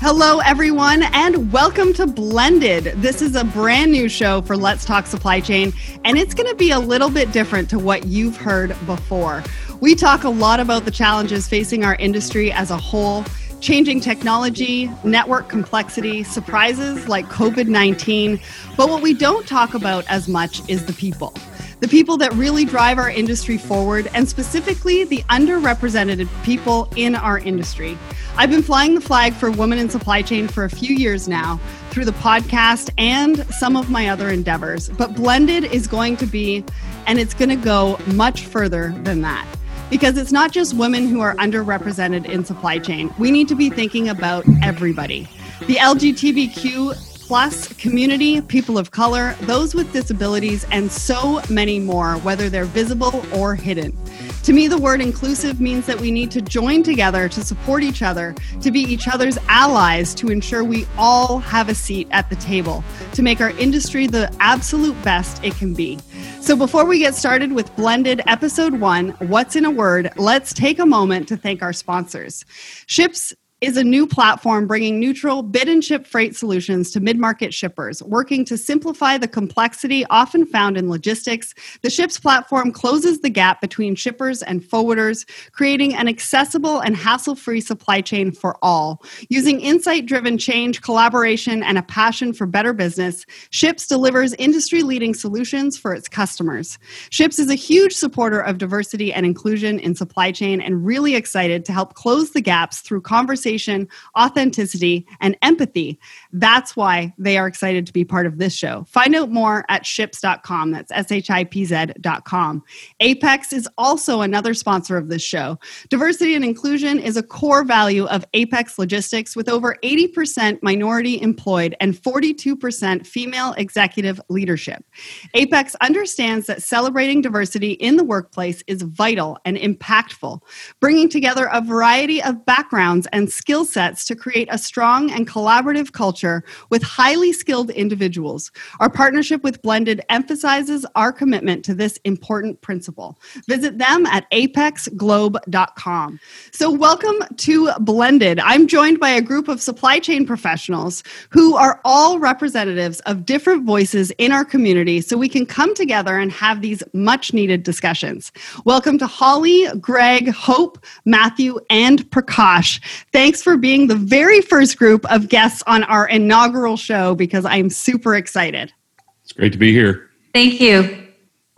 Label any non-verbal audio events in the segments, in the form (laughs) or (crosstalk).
Hello, everyone, and welcome to Blended. This is a brand new show for Let's Talk Supply Chain, and it's going to be a little bit different to what you've heard before. We talk a lot about the challenges facing our industry as a whole changing technology, network complexity, surprises like COVID 19. But what we don't talk about as much is the people. The people that really drive our industry forward, and specifically the underrepresented people in our industry. I've been flying the flag for women in supply chain for a few years now through the podcast and some of my other endeavors. But Blended is going to be, and it's going to go much further than that because it's not just women who are underrepresented in supply chain. We need to be thinking about everybody. The LGBTQ plus community, people of color, those with disabilities, and so many more, whether they're visible or hidden. To me, the word inclusive means that we need to join together to support each other, to be each other's allies, to ensure we all have a seat at the table, to make our industry the absolute best it can be. So, before we get started with Blended Episode 1, What's in a Word, let's take a moment to thank our sponsors. Shipz is a new platform bringing neutral bid and ship freight solutions to mid market shippers, working to simplify the complexity often found in logistics. The Shipz platform closes the gap between shippers and forwarders, creating an accessible and hassle free supply chain for all. Using insight driven change, collaboration, and a passion for better business, Shipz delivers industry leading solutions for its customers. Shipz is a huge supporter of diversity and inclusion in supply chain and really excited to help close the gaps through conversation conversation, authenticity, and empathy. That's why they are excited to be part of this show. Find out more at shipz.com. That's S H I P Z.com. Apex is also another sponsor of this show. Diversity and inclusion is a core value of Apex Logistics with over 80% minority employed and 42% female executive leadership. Apex understands that celebrating diversity in the workplace is vital and impactful, bringing together a variety of backgrounds and skill sets to create a strong and collaborative culture with highly skilled individuals. Our partnership with Blended emphasizes our commitment to this important principle. Visit them at apexglobe.com. So, welcome to Blended. I'm joined by a group of supply chain professionals who are all representatives of different voices in our community so we can come together and have these much needed discussions. Welcome to Holly, Greg, Hope, Matthew, and Prakash. Thanks for being the very first group of guests on our inaugural show because I'm super excited. It's great to be here. Thank you.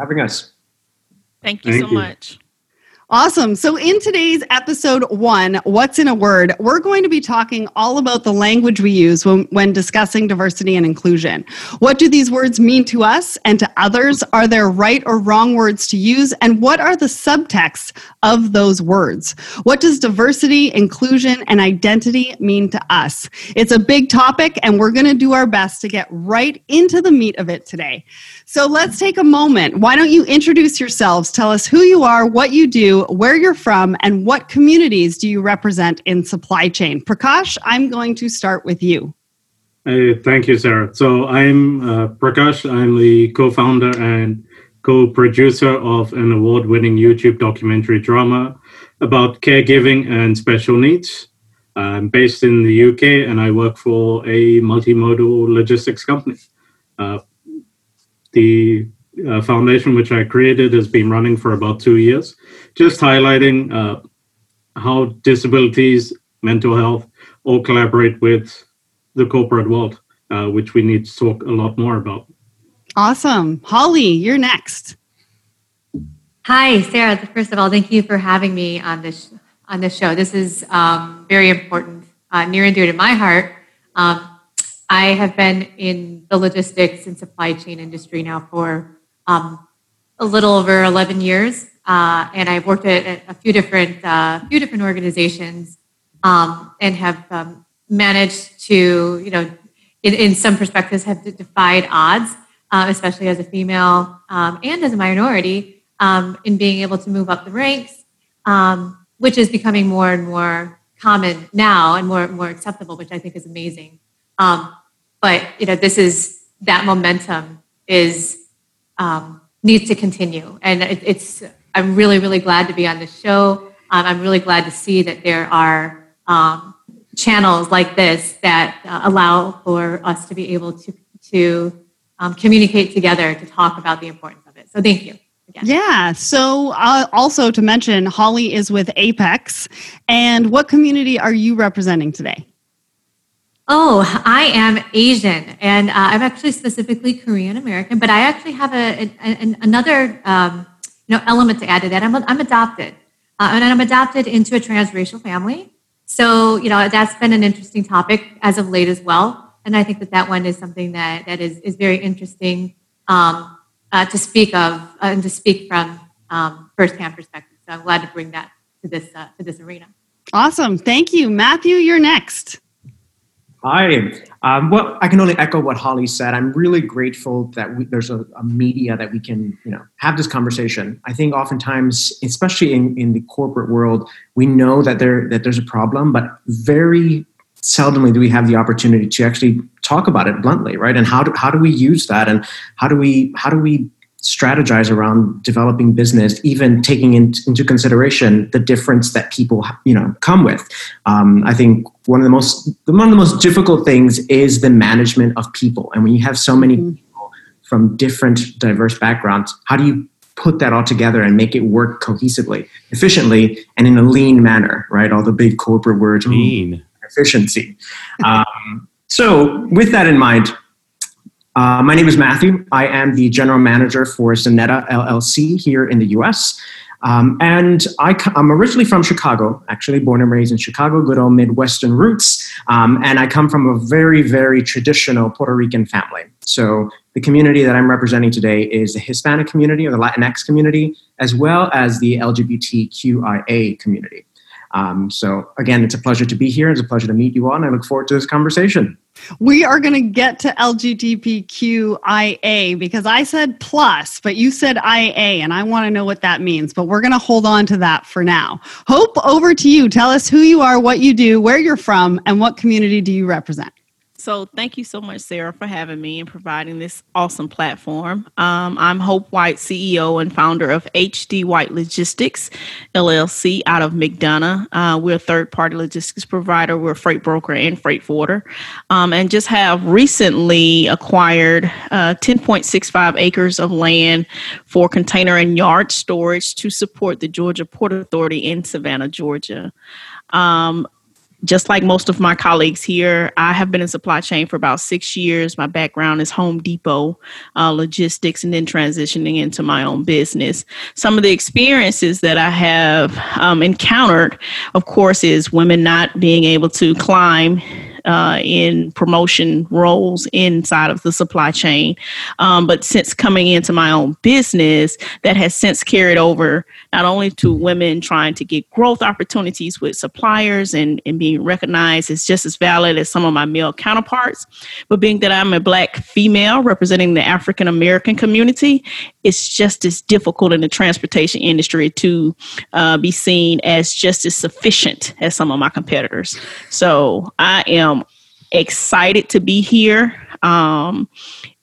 Having us. Thank you Thank so you. much. Awesome. So, in today's episode one, What's in a Word, we're going to be talking all about the language we use when, when discussing diversity and inclusion. What do these words mean to us and to others? Are there right or wrong words to use? And what are the subtexts of those words? What does diversity, inclusion, and identity mean to us? It's a big topic, and we're going to do our best to get right into the meat of it today. So, let's take a moment. Why don't you introduce yourselves? Tell us who you are, what you do where you're from, and what communities do you represent in supply chain. Prakash, I'm going to start with you. Hey, thank you, Sarah. So I'm uh, Prakash. I'm the co-founder and co-producer of an award-winning YouTube documentary drama about caregiving and special needs. I'm based in the UK and I work for a multimodal logistics company. Uh, the uh, foundation, which I created, has been running for about two years just highlighting uh, how disabilities, mental health, all collaborate with the corporate world, uh, which we need to talk a lot more about. Awesome. Holly, you're next. Hi, Sarah. First of all, thank you for having me on this on this show. This is um, very important, uh, near and dear to my heart. Um, I have been in the logistics and supply chain industry now for um, a little over 11 years. Uh, and I've worked at, a few different uh, few different organizations um, and have um, managed to, you know, in, in, some perspectives, have defied odds, uh, especially as a female um, and as a minority, um, in being able to move up the ranks, um, which is becoming more and more common now and more more acceptable, which I think is amazing. Um, but you know, this is that momentum is needs to continue, and it, it's I'm really, really glad to be on the show. Um, I'm really glad to see that there are um, channels like this that uh, allow for us to be able to to um, communicate together to talk about the importance of it. So thank you. Again. Yeah. So, uh, also to mention, Holly is with Apex. And what community are you representing today? Oh, I am Asian, and uh, I'm actually specifically Korean American. But I actually have a, a, another um, you know element to add to that. I'm, I'm adopted, uh, and I'm adopted into a transracial family. So you know that's been an interesting topic as of late as well. And I think that that one is something that that is is very interesting um, uh, to speak of uh, and to speak from um, firsthand perspective. So I'm glad to bring that to this uh, to this arena. Awesome, thank you, Matthew. You're next. Hi. Um, well, I can only echo what Holly said. I'm really grateful that we, there's a, a, media that we can, you know, have this conversation. I think oftentimes, especially in, in the corporate world, we know that there that there's a problem, but very seldomly do we have the opportunity to actually talk about it bluntly, right? And how do how do we use that, and how do we how do we strategize around developing business, even taking in, into consideration the difference that people you know come with. Um, I think one of the most one of the most difficult things is the management of people, and when you have so many mm-hmm. people from different diverse backgrounds, how do you put that all together and make it work cohesively, efficiently, and in a lean manner? Right, all the big corporate words, lean efficiency. Um, so, with that in mind. Uh, my name is Matthew. I am the general manager for Zanetta LLC here in the US. Um, and I, am originally from Chicago, actually born and raised in Chicago, good old Midwestern roots. Um, and I come from a very, very traditional Puerto Rican family. So the community that I'm representing today is the Hispanic community or the Latinx community, as well as the LGBTQIA community. Um, so again, it's a pleasure to be here. It's a pleasure to meet you all, and I look forward to this conversation. We are going to get to LGBTQIA because I said plus, but you said IA, and I want to know what that means. But we're going to hold on to that for now. Hope, over to you. Tell us who you are, what you do, where you're from, and what community do you represent. So, thank you so much, Sarah, for having me and providing this awesome platform. Um, I'm Hope White, CEO and founder of HD White Logistics LLC out of McDonough. Uh, we're a third party logistics provider, we're a freight broker and freight forwarder, um, and just have recently acquired uh, 10.65 acres of land for container and yard storage to support the Georgia Port Authority in Savannah, Georgia. Um, just like most of my colleagues here, I have been in supply chain for about six years. My background is Home Depot uh, logistics and then transitioning into my own business. Some of the experiences that I have um, encountered, of course, is women not being able to climb uh, in promotion roles inside of the supply chain. Um, but since coming into my own business, that has since carried over not only to women trying to get growth opportunities with suppliers and, and being recognized as just as valid as some of my male counterparts, but being that I'm a black female representing the African American community, it's just as difficult in the transportation industry to uh, be seen as just as sufficient as some of my competitors. So I am excited to be here um,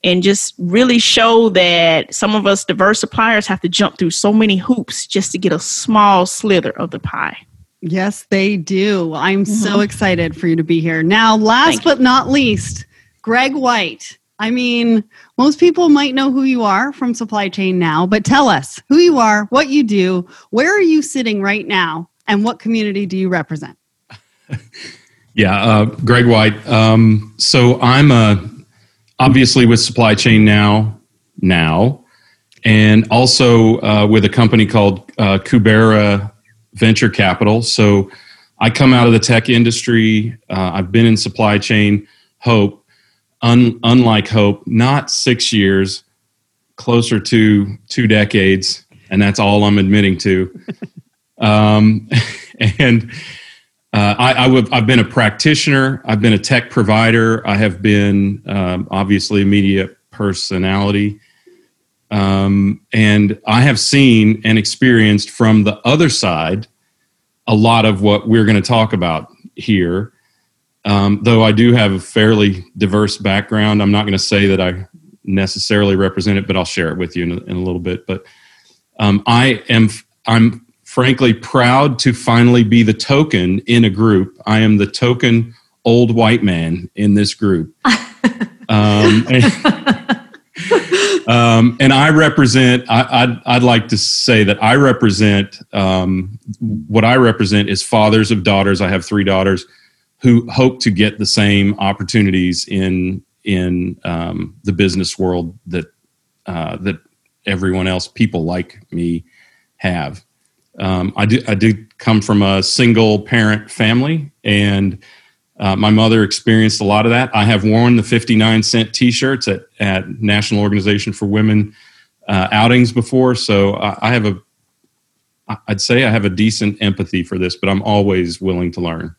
and just really show that some of us diverse suppliers have to jump through so many hoops just to get a small slither of the pie. Yes, they do. I'm mm-hmm. so excited for you to be here. Now, last Thank but you. not least, Greg White. I mean, most people might know who you are from supply chain now, but tell us who you are, what you do, where are you sitting right now, and what community do you represent? (laughs) yeah, uh, Greg White. Um, so I'm uh, obviously with supply chain now, now, and also uh, with a company called uh, Kubera Venture Capital. So I come out of the tech industry. Uh, I've been in supply chain. Hope un, unlike Hope, not six years, closer to two decades, and that's all I'm admitting to. (laughs) um, (laughs) and uh, I, I would, I've been a practitioner. I've been a tech provider. I have been um, obviously a media personality. Um, and I have seen and experienced from the other side a lot of what we're going to talk about here. Um, though I do have a fairly diverse background, I'm not going to say that I necessarily represent it, but I'll share it with you in a, in a little bit. But um, I am I'm frankly proud to finally be the token in a group. I am the token old white man in this group. (laughs) um, (laughs) and, um, and, I represent, I, would I'd like to say that I represent, um, what I represent is fathers of daughters. I have three daughters who hope to get the same opportunities in, in um, the business world that, uh, that everyone else, people like me, have. Um, I, did, I did come from a single parent family, and uh, my mother experienced a lot of that. I have worn the 59 cent t shirts at, at National Organization for Women uh, outings before, so I, I have a I'd say I have a decent empathy for this, but I'm always willing to learn.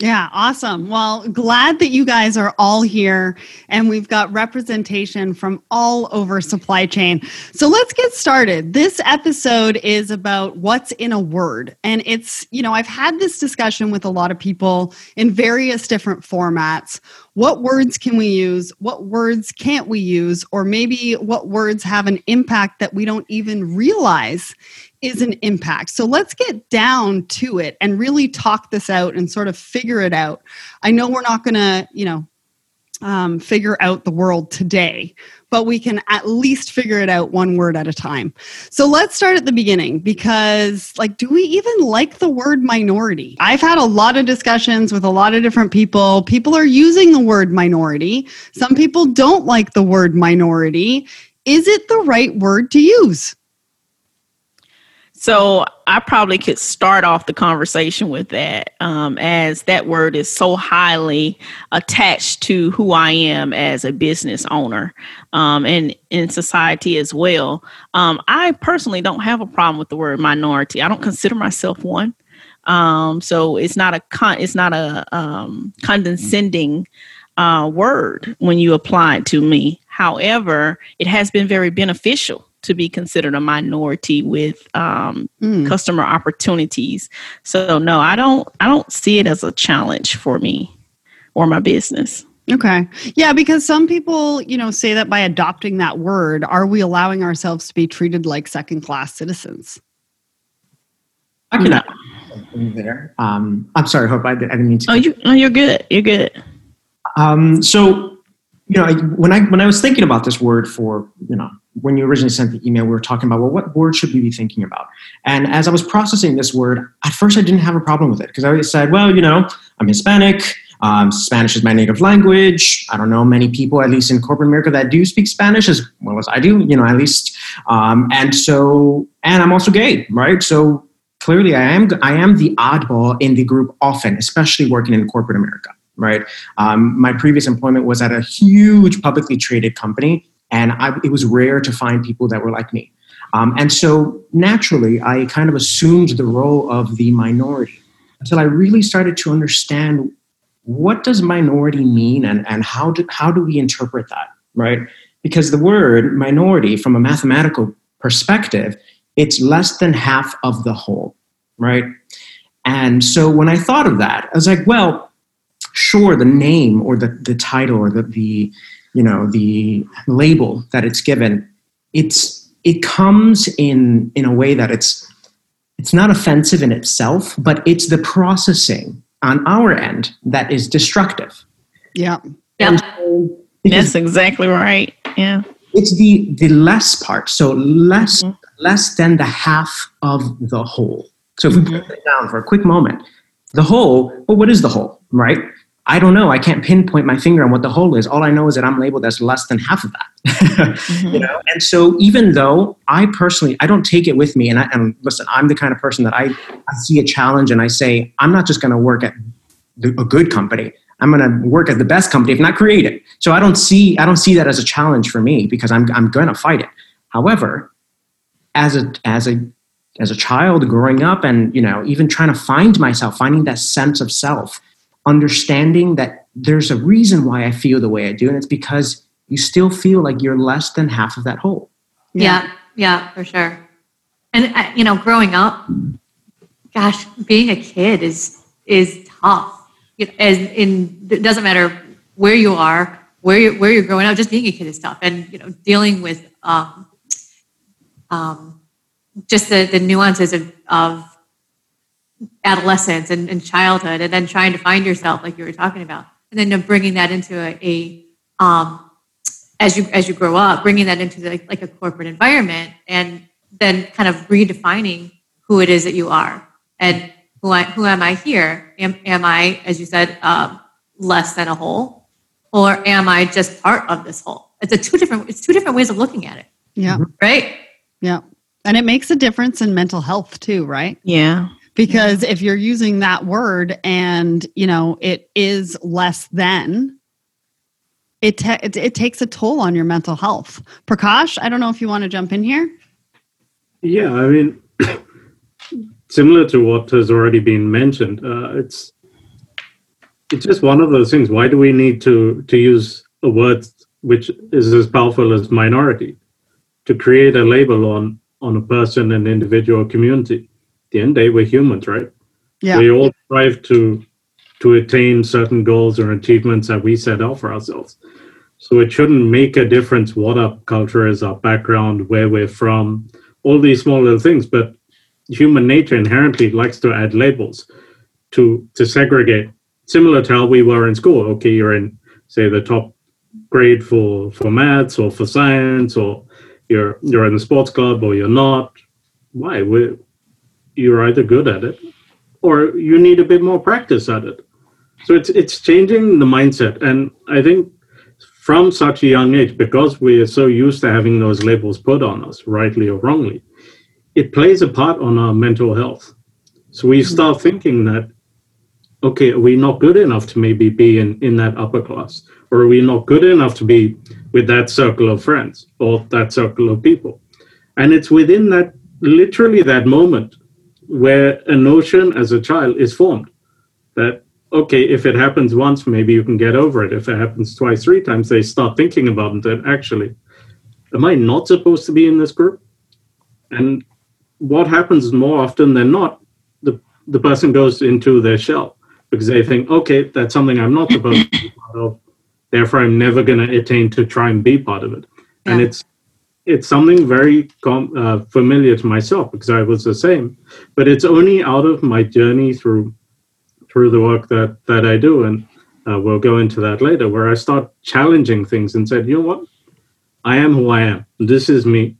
Yeah, awesome. Well, glad that you guys are all here and we've got representation from all over supply chain. So let's get started. This episode is about what's in a word. And it's, you know, I've had this discussion with a lot of people in various different formats. What words can we use? What words can't we use? Or maybe what words have an impact that we don't even realize is an impact. So let's get down to it and really talk this out and sort of figure it out. I know we're not going to, you know, um, figure out the world today, but we can at least figure it out one word at a time. So let's start at the beginning because, like, do we even like the word minority? I've had a lot of discussions with a lot of different people. People are using the word minority, some people don't like the word minority. Is it the right word to use? So I probably could start off the conversation with that, um, as that word is so highly attached to who I am as a business owner, um, and in society as well. Um, I personally don't have a problem with the word minority. I don't consider myself one, um, so it's not a con- it's not a um, condescending uh, word when you apply it to me. However, it has been very beneficial to be considered a minority with um, mm. customer opportunities. So no, I don't. I don't see it as a challenge for me or my business. Okay. Yeah, because some people, you know, say that by adopting that word, are we allowing ourselves to be treated like second class citizens? I can no. there. Um, I'm sorry, hope I, I didn't mean to. Oh, you, oh, you're good. You're good. Um, so, you know, I, when I when I was thinking about this word for you know when you originally sent the email, we were talking about, well, what word should we be thinking about? And as I was processing this word, at first I didn't have a problem with it because I said, well, you know, I'm Hispanic. Um, Spanish is my native language. I don't know many people, at least in corporate America, that do speak Spanish as well as I do, you know, at least. Um, and so, and I'm also gay, right? So clearly I am, I am the oddball in the group often, especially working in corporate America right? Um, my previous employment was at a huge publicly traded company and I, it was rare to find people that were like me. Um, and so naturally, I kind of assumed the role of the minority until I really started to understand what does minority mean and, and how, do, how do we interpret that, right? Because the word minority, from a mathematical perspective, it's less than half of the whole, right? And so when I thought of that, I was like, well, sure, the name or the, the title or the, the, you know the label that it's given it's it comes in in a way that it's it's not offensive in itself but it's the processing on our end that is destructive. Yeah. Yeah. So that's exactly right. Yeah. It's the the less part so less mm-hmm. less than the half of the whole. So if we mm-hmm. break it down for a quick moment the whole well what is the whole right I don't know. I can't pinpoint my finger on what the whole is. All I know is that I'm labeled as less than half of that. (laughs) mm-hmm. You know, and so even though I personally I don't take it with me, and, I, and listen, I'm the kind of person that I, I see a challenge and I say I'm not just going to work at the, a good company. I'm going to work at the best company, if not create it. So I don't see I don't see that as a challenge for me because I'm I'm going to fight it. However, as a as a as a child growing up and you know even trying to find myself finding that sense of self understanding that there's a reason why I feel the way I do, and it's because you still feel like you're less than half of that whole. Yeah, yeah, yeah for sure. And uh, you know, growing up, gosh, being a kid is is tough. As in, it doesn't matter where you are, where you're, where you're growing up. Just being a kid is tough, and you know, dealing with um, um, just the, the nuances of, of adolescence and, and, childhood and then trying to find yourself like you were talking about and then bringing that into a, a um, as you as you grow up bringing that into the, like a corporate environment and then kind of redefining who it is that you are and who I, who am I here? Am, am I as you said um, less than a whole or am I just part of this whole? It's a two different it's two different ways of looking at it. Yeah. Right? Yeah. And it makes a difference in mental health too right? Yeah because if you're using that word and you know it is less than it, te- it, it takes a toll on your mental health. Prakash i don't know if you want to jump in here. Yeah i mean (coughs) similar to what has already been mentioned uh, it's it's just one of those things. Why do we need to to use a word which is as powerful as minority to create a label on on a person an individual community the end day we're humans right? Yeah. We all strive to to attain certain goals or achievements that we set out for ourselves. So it shouldn't make a difference what our culture is our background where we're from all these small little things. But human nature inherently likes to add labels to to segregate similar to how we were in school. Okay you're in say the top grade for for maths or for science or you're you're in the sports club or you're not. Why? We you're either good at it or you need a bit more practice at it. So it's it's changing the mindset, and I think from such a young age, because we are so used to having those labels put on us, rightly or wrongly, it plays a part on our mental health. So we mm-hmm. start thinking that, okay, are we not good enough to maybe be in, in that upper class? Or are we not good enough to be with that circle of friends or that circle of people? And it's within that, literally that moment, where a notion as a child is formed. That okay if it happens once maybe you can get over it. If it happens twice three times they start thinking about it and actually am i not supposed to be in this group? And what happens more often than not the the person goes into their shell because they think okay that's something i'm not supposed to be part of. Therefore i'm never going to attain to try and be part of it. Yeah. and it's it's something very com- uh, familiar to myself because I was the same. But it's only out of my journey through through the work that that I do, and uh, we'll go into that later, where I start challenging things and said, you know what, I am who I am. This is me.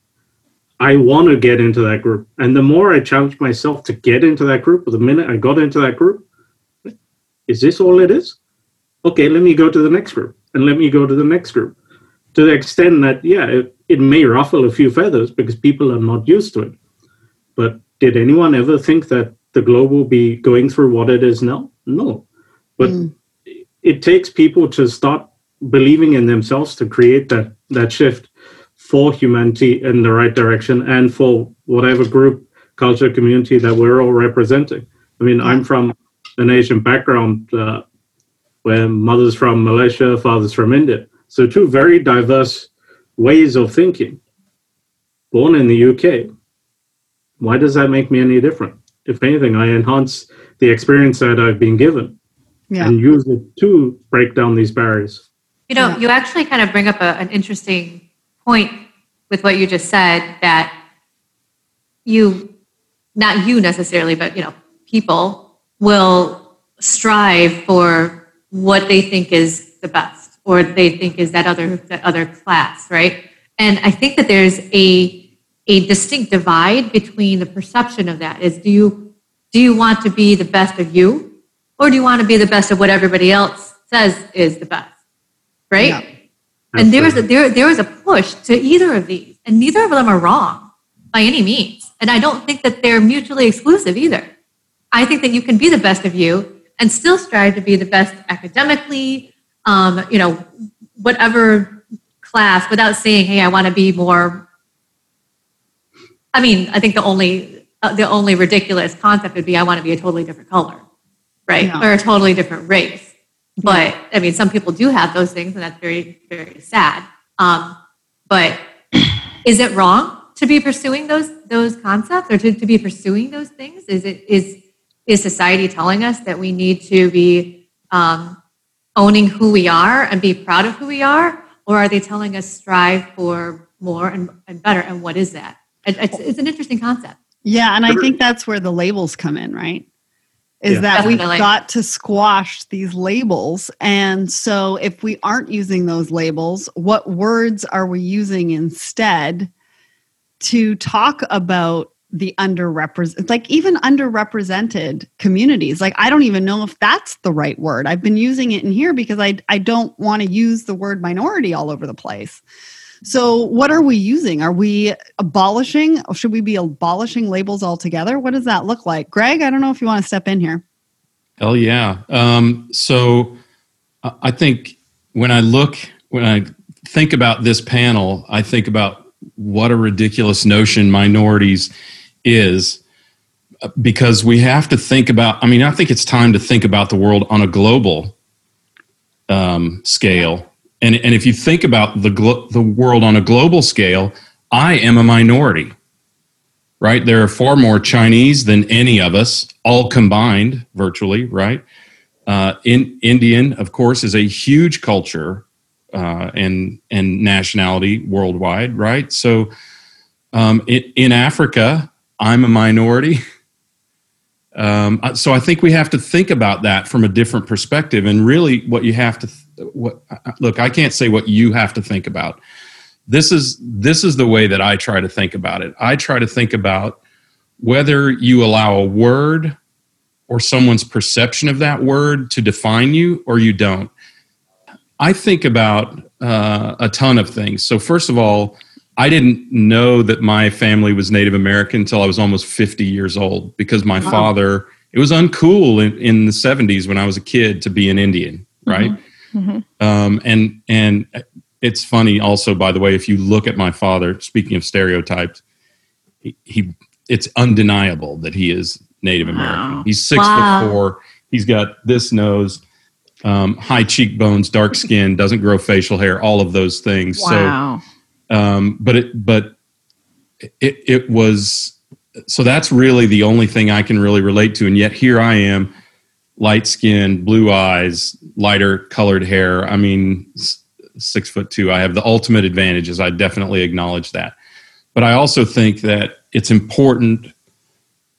I want to get into that group, and the more I challenge myself to get into that group, the minute I got into that group, is this all it is? Okay, let me go to the next group, and let me go to the next group, to the extent that yeah. It, it may ruffle a few feathers because people are not used to it. But did anyone ever think that the globe will be going through what it is now? No. But mm. it takes people to start believing in themselves to create that that shift for humanity in the right direction and for whatever group, culture, community that we're all representing. I mean, I'm from an Asian background uh, where mother's from Malaysia, father's from India. So two very diverse ways of thinking. Born in the UK, why does that make me any different? If anything, I enhance the experience that I've been given yeah. and use it to break down these barriers. You know, yeah. you actually kind of bring up a, an interesting point with what you just said that you, not you necessarily, but you know, people will strive for what they think is the best or they think is that other that other class, right? And I think that there's a a distinct divide between the perception of that is do you do you want to be the best of you or do you want to be the best of what everybody else says is the best right yeah. and there is a there, there is a push to either of these and neither of them are wrong by any means and i don't think that they're mutually exclusive either i think that you can be the best of you and still strive to be the best academically um, you know, whatever class without saying, hey, I want to be more. I mean, I think the only uh, the only ridiculous concept would be I want to be a totally different color, right, yeah. or a totally different race. But I mean, some people do have those things, and that's very very sad. Um, but is it wrong to be pursuing those those concepts or to, to be pursuing those things? Is it is is society telling us that we need to be um, owning who we are and be proud of who we are? Or are they telling us strive for more and, and better? And what is that? it's, it's an interesting concept. Yeah, and I think that's where the labels come in, right? Is Yeah. that we've got to squash these labels. And so if we aren't using those labels, what words are we using instead to talk about the underrepresented, like even underrepresented communities? Like, I don't even know if that's the right word. I've been using it in here because I, I don't want to use the word minority all over the place. So, what are we using? Are we abolishing? Should we be abolishing labels altogether? What does that look like? Greg, I don't know if you want to step in here. Hell yeah. Um, so I think when I look, when I think about this panel, I think about what a ridiculous notion minorities is uh, because we have to think about, I mean, I think it's time to think about the world on a global um, scale. And, and if you think about the, glo- the world on a global scale, I am a minority right? There are far more Chinese than any of us, all combined, virtually, right? Uh, in Indian, of course, is a huge culture uh, and and nationality worldwide, right? So, um, in, in Africa, I'm a minority. Um, so I think we have to think about that from a different perspective, and really, what you have to th- what look. I can't say what you have to think about this is this is the way that I try to think about it. I try to think about whether you allow a word or someone's perception of that word to define you or you don't. I think about uh, a ton of things. So first of all, I didn't know that my family was Native American until I was almost 50 years old because my Wow. father. It was uncool in, in the 70s when I was a kid to be an Indian, right? Mhm. Um, and and it's funny also, by the way, if you look at my father, speaking of stereotypes, he, he it's undeniable that he is Native Wow. American. He's six Wow. foot four. He's got this nose, um, high cheekbones, dark skin, doesn't grow facial hair, all of those things. Wow. So, um, but it but it it was so that's really the only thing I can really relate to, and yet here I am, light skin, blue eyes, lighter colored hair. I mean, six foot two. I have the ultimate advantages. I definitely acknowledge that. But I also think that it's important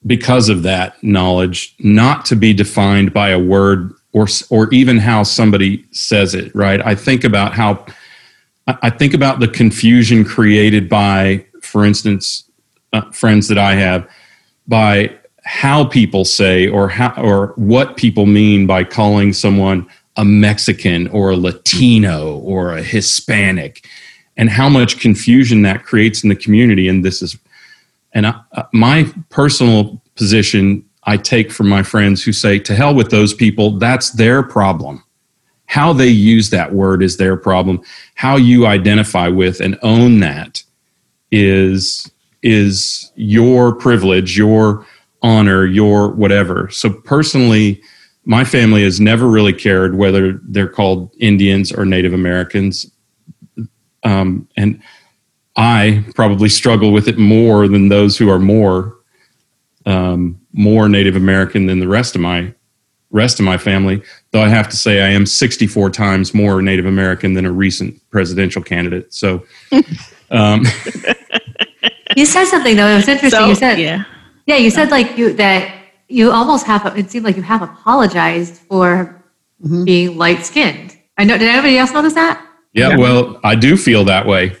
because of that knowledge not to be defined by a word or or even how somebody says it, right? I think about how I think about the confusion created by, for instance, uh, friends that I have by how people say or how or what people mean by calling someone a Mexican or a Latino or a Hispanic, and how much confusion that creates in the community. And this is, and I, uh, my personal position I take from my friends who say, "To hell with those people. That's their problem." How they use that word is their problem. How you identify with and own that is is your privilege, your honor, your whatever. So personally, my family has never really cared whether they're called Indians or Native Americans, um, and I probably struggle with it more than those who are more um, more Native American than the rest of my rest of my family. Though I have to say, I am 64 times more Native American than a recent presidential candidate. So. (laughs) Um, You said something though. It was interesting. So, you said, yeah. yeah. you said like you that you almost have. It seemed like you have apologized for Mhm. being light skinned. I know. Did anybody else notice that? Yeah, Yeah. well, I do feel that way.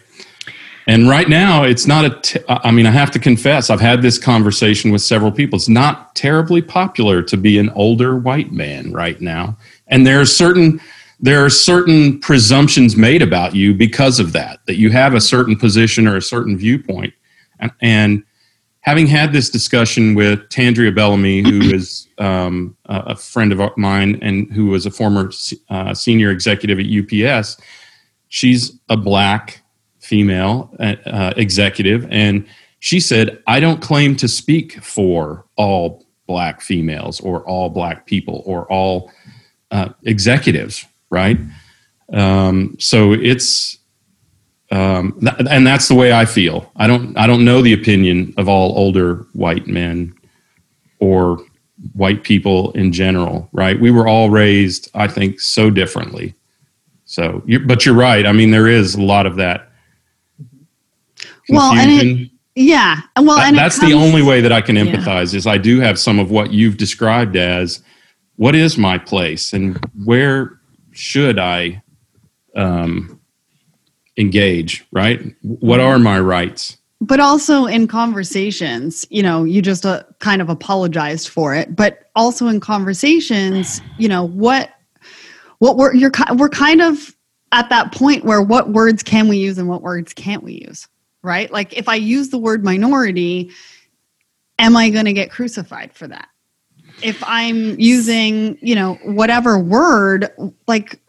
And right now, it's not a. T- I mean, I have to confess, I've had this conversation with several people. It's not terribly popular to be an older white man right now, and there are certain there are certain presumptions made about you because of that. That you have a certain position or a certain viewpoint, and, and having had this discussion with Tandreia Bellamy, who (clears throat) is um, a friend of mine and who was a former uh, senior executive at UPS, she's a black female uh, uh, executive, and she said, "I don't claim to speak for all black females or all black people or all uh, executives, right?" Um, so it's um, th- and that's the way I feel. I don't I don't know the opinion of all older white men or white people in general, right? We were all raised, I think, so differently. So, you're, but you're right. I mean, there is a lot of that Well, and it- confusion. Yeah. Well, That- and it that's the only way that I can Yeah. empathize is I do have some of what you've described as what is my place and where should I um, engage, right? What are my rights? but also in conversations you know you just uh, kind of apologized for it but also in conversations you know what what we're you're we're kind of at that point where what words can we use and what words can't we use right like if i use the word minority am i going to get crucified for that if i'm using you know whatever word like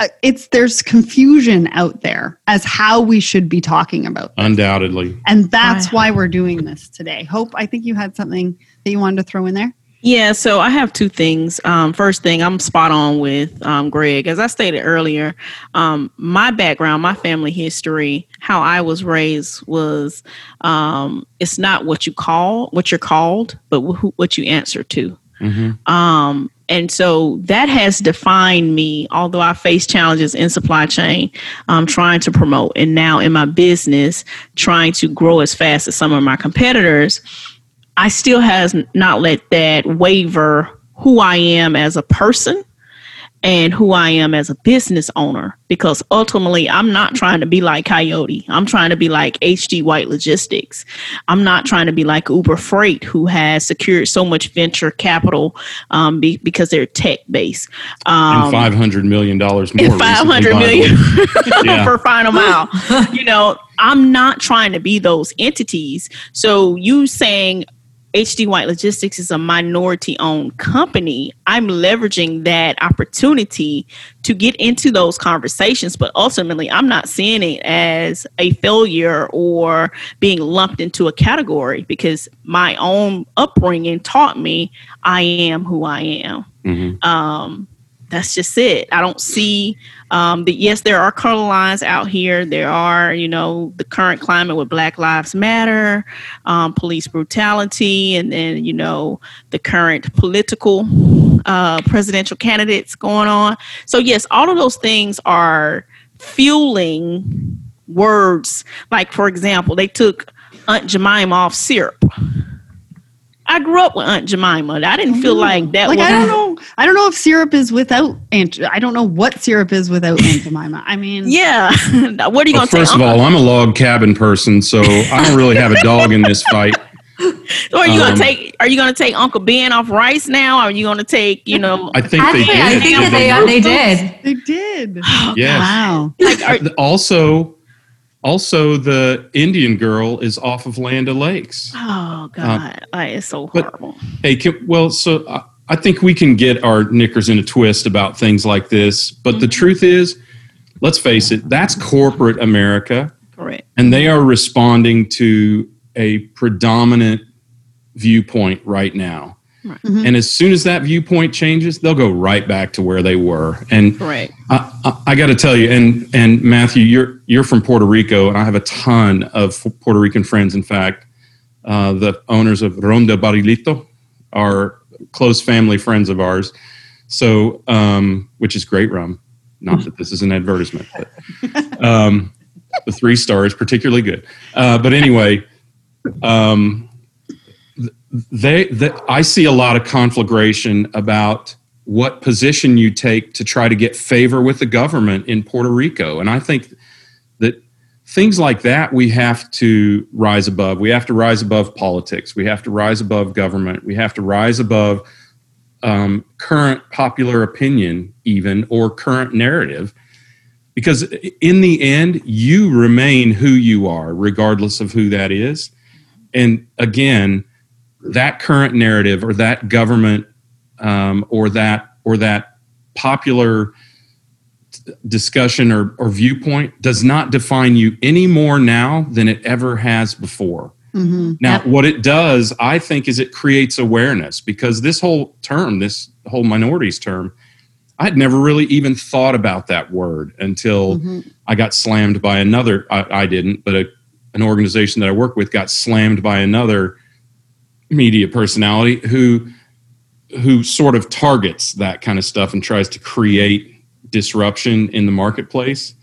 uh, it's there's confusion out there as how we should be talking about this. Undoubtedly. And that's Right. why we're doing this today. Hope, I think you had something that you wanted to throw in there. Yeah, so I have two things. Um, first thing, I'm spot on with um, Greg. As I stated earlier, um, my background, my family history, how I was raised was um, it's not what you call, what you're called, but wh- what you answer to. Mhm. Um, and so that has defined me, although I face challenges in supply chain, um, trying to promote, and now in my business, trying to grow as fast as some of my competitors. I still has not let that waver who I am as a person and who I am as a business owner because ultimately I'm not trying to be like Coyote. I'm trying to be like HD White Logistics. I'm not trying to be like Uber Freight who has secured so much venture capital um, be, because they're tech based. Um, and five hundred million dollars more. and 500 recently, million by the way. (laughs) Yeah. (laughs) for final (laughs) mile. you know, I'm not trying to be those entities. So you saying HD White Logistics is a minority owned company, I'm leveraging that opportunity to get into those conversations, but ultimately I'm not seeing it as a failure or being lumped into a category because my own upbringing taught me I am who I am Mhm. um, that's just it. I don't see um. Yes, there are color lines out here. There are, you know, the current climate with Black Lives Matter, um, police brutality, and then you know the current political uh, presidential candidates going on. So yes, all of those things are fueling words. Like for example, they took Aunt Jemima off syrup. I grew up with Aunt Jemima. I didn't feel like that like was I don't know. I don't know if syrup is without Aunt. I don't know what syrup is without Aunt Jemima. I mean, Yeah. (laughs) what are you Well, going to first of all, I'm a log cabin person, so I don't really have a dog in this fight. (laughs) are you going um, to take? Are you going to take Uncle Ben off rice now? Or are you going to take? You know, I think Actually, they did. I think that they, uh, they did. they did. (gasps) Yes. Wow. like are, Also, also the Indian girl is off of Land O'Lakes. oh uh, God, like, it's so but- horrible. Hey, can, well, so I, I think we can get our knickers in a twist about things like this, but the mm-hmm. truth is, let's face it, that's corporate America, Correct. and they are responding to a predominant viewpoint right now. Right. Mhm. And as soon as that viewpoint changes, they'll go right back to where they were. And Correct. I, I, I got to tell you, and and Matthew, you're you're from Puerto Rico, and I have a ton of Puerto Rican friends. In fact, uh, the owners of Ron del Barrilito are close family friends of ours. So, um, which is great rum. Not that this is an advertisement, but um, the three stars particularly good. Uh, but anyway, um, they, they I see a lot of conflagration about what position you take to try to get favor with the government in Puerto Rico, and I think that things like that we have to rise above. We have to rise above politics. We have to rise above government. We have to rise above um, current popular opinion, even or current narrative. Because in the end, you remain who you are, regardless of who that is. And again, that current narrative or that government um, or that or that popular discussion or, or viewpoint does not define you any more now than it ever has before. hmm Now, Yep. what it does, I think, is it creates awareness because this whole term, this whole minorities term, I'd never really even thought about that word until hmm I got slammed by another. I, I didn't, but a, an organization that I work with got slammed by another media personality who who sort of targets that kind of stuff and tries to create disruption in the marketplace.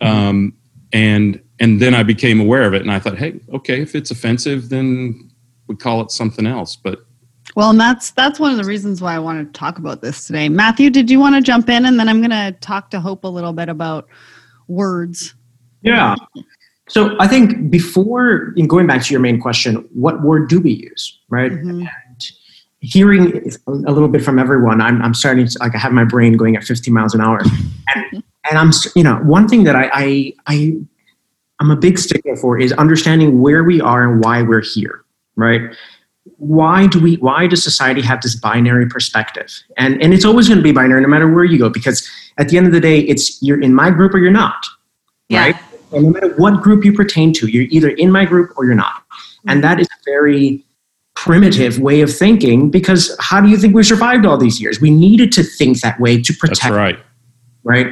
Um, and and then I became aware of it, and I thought, hey, okay, if it's offensive, then we call it something else. But well, and that's that's one of the reasons why I wanted to talk about this today. Matthew, did you want to jump in, and then I'm going to talk to Hope a little bit about words. Yeah. So I think before in going back to your main question, what word do we use, right? Mm-hmm. And hearing a little bit from everyone, I'm, I'm starting to like I have my brain going at 50 miles an hour, and, (laughs) and I'm you know one thing that I, I I I'm a big stickler for is understanding where we are and why we're here, right? Why do we why does society have this binary perspective? And and it's always going to be binary no matter where you go because at the end of the day it's you're in my group or you're not. Yeah. Right? And no matter what group you pertain to, you're either in my group or you're not. And that is a very primitive way of thinking because how do you think we survived all these years? We needed to think that way to protect. That's right. Right.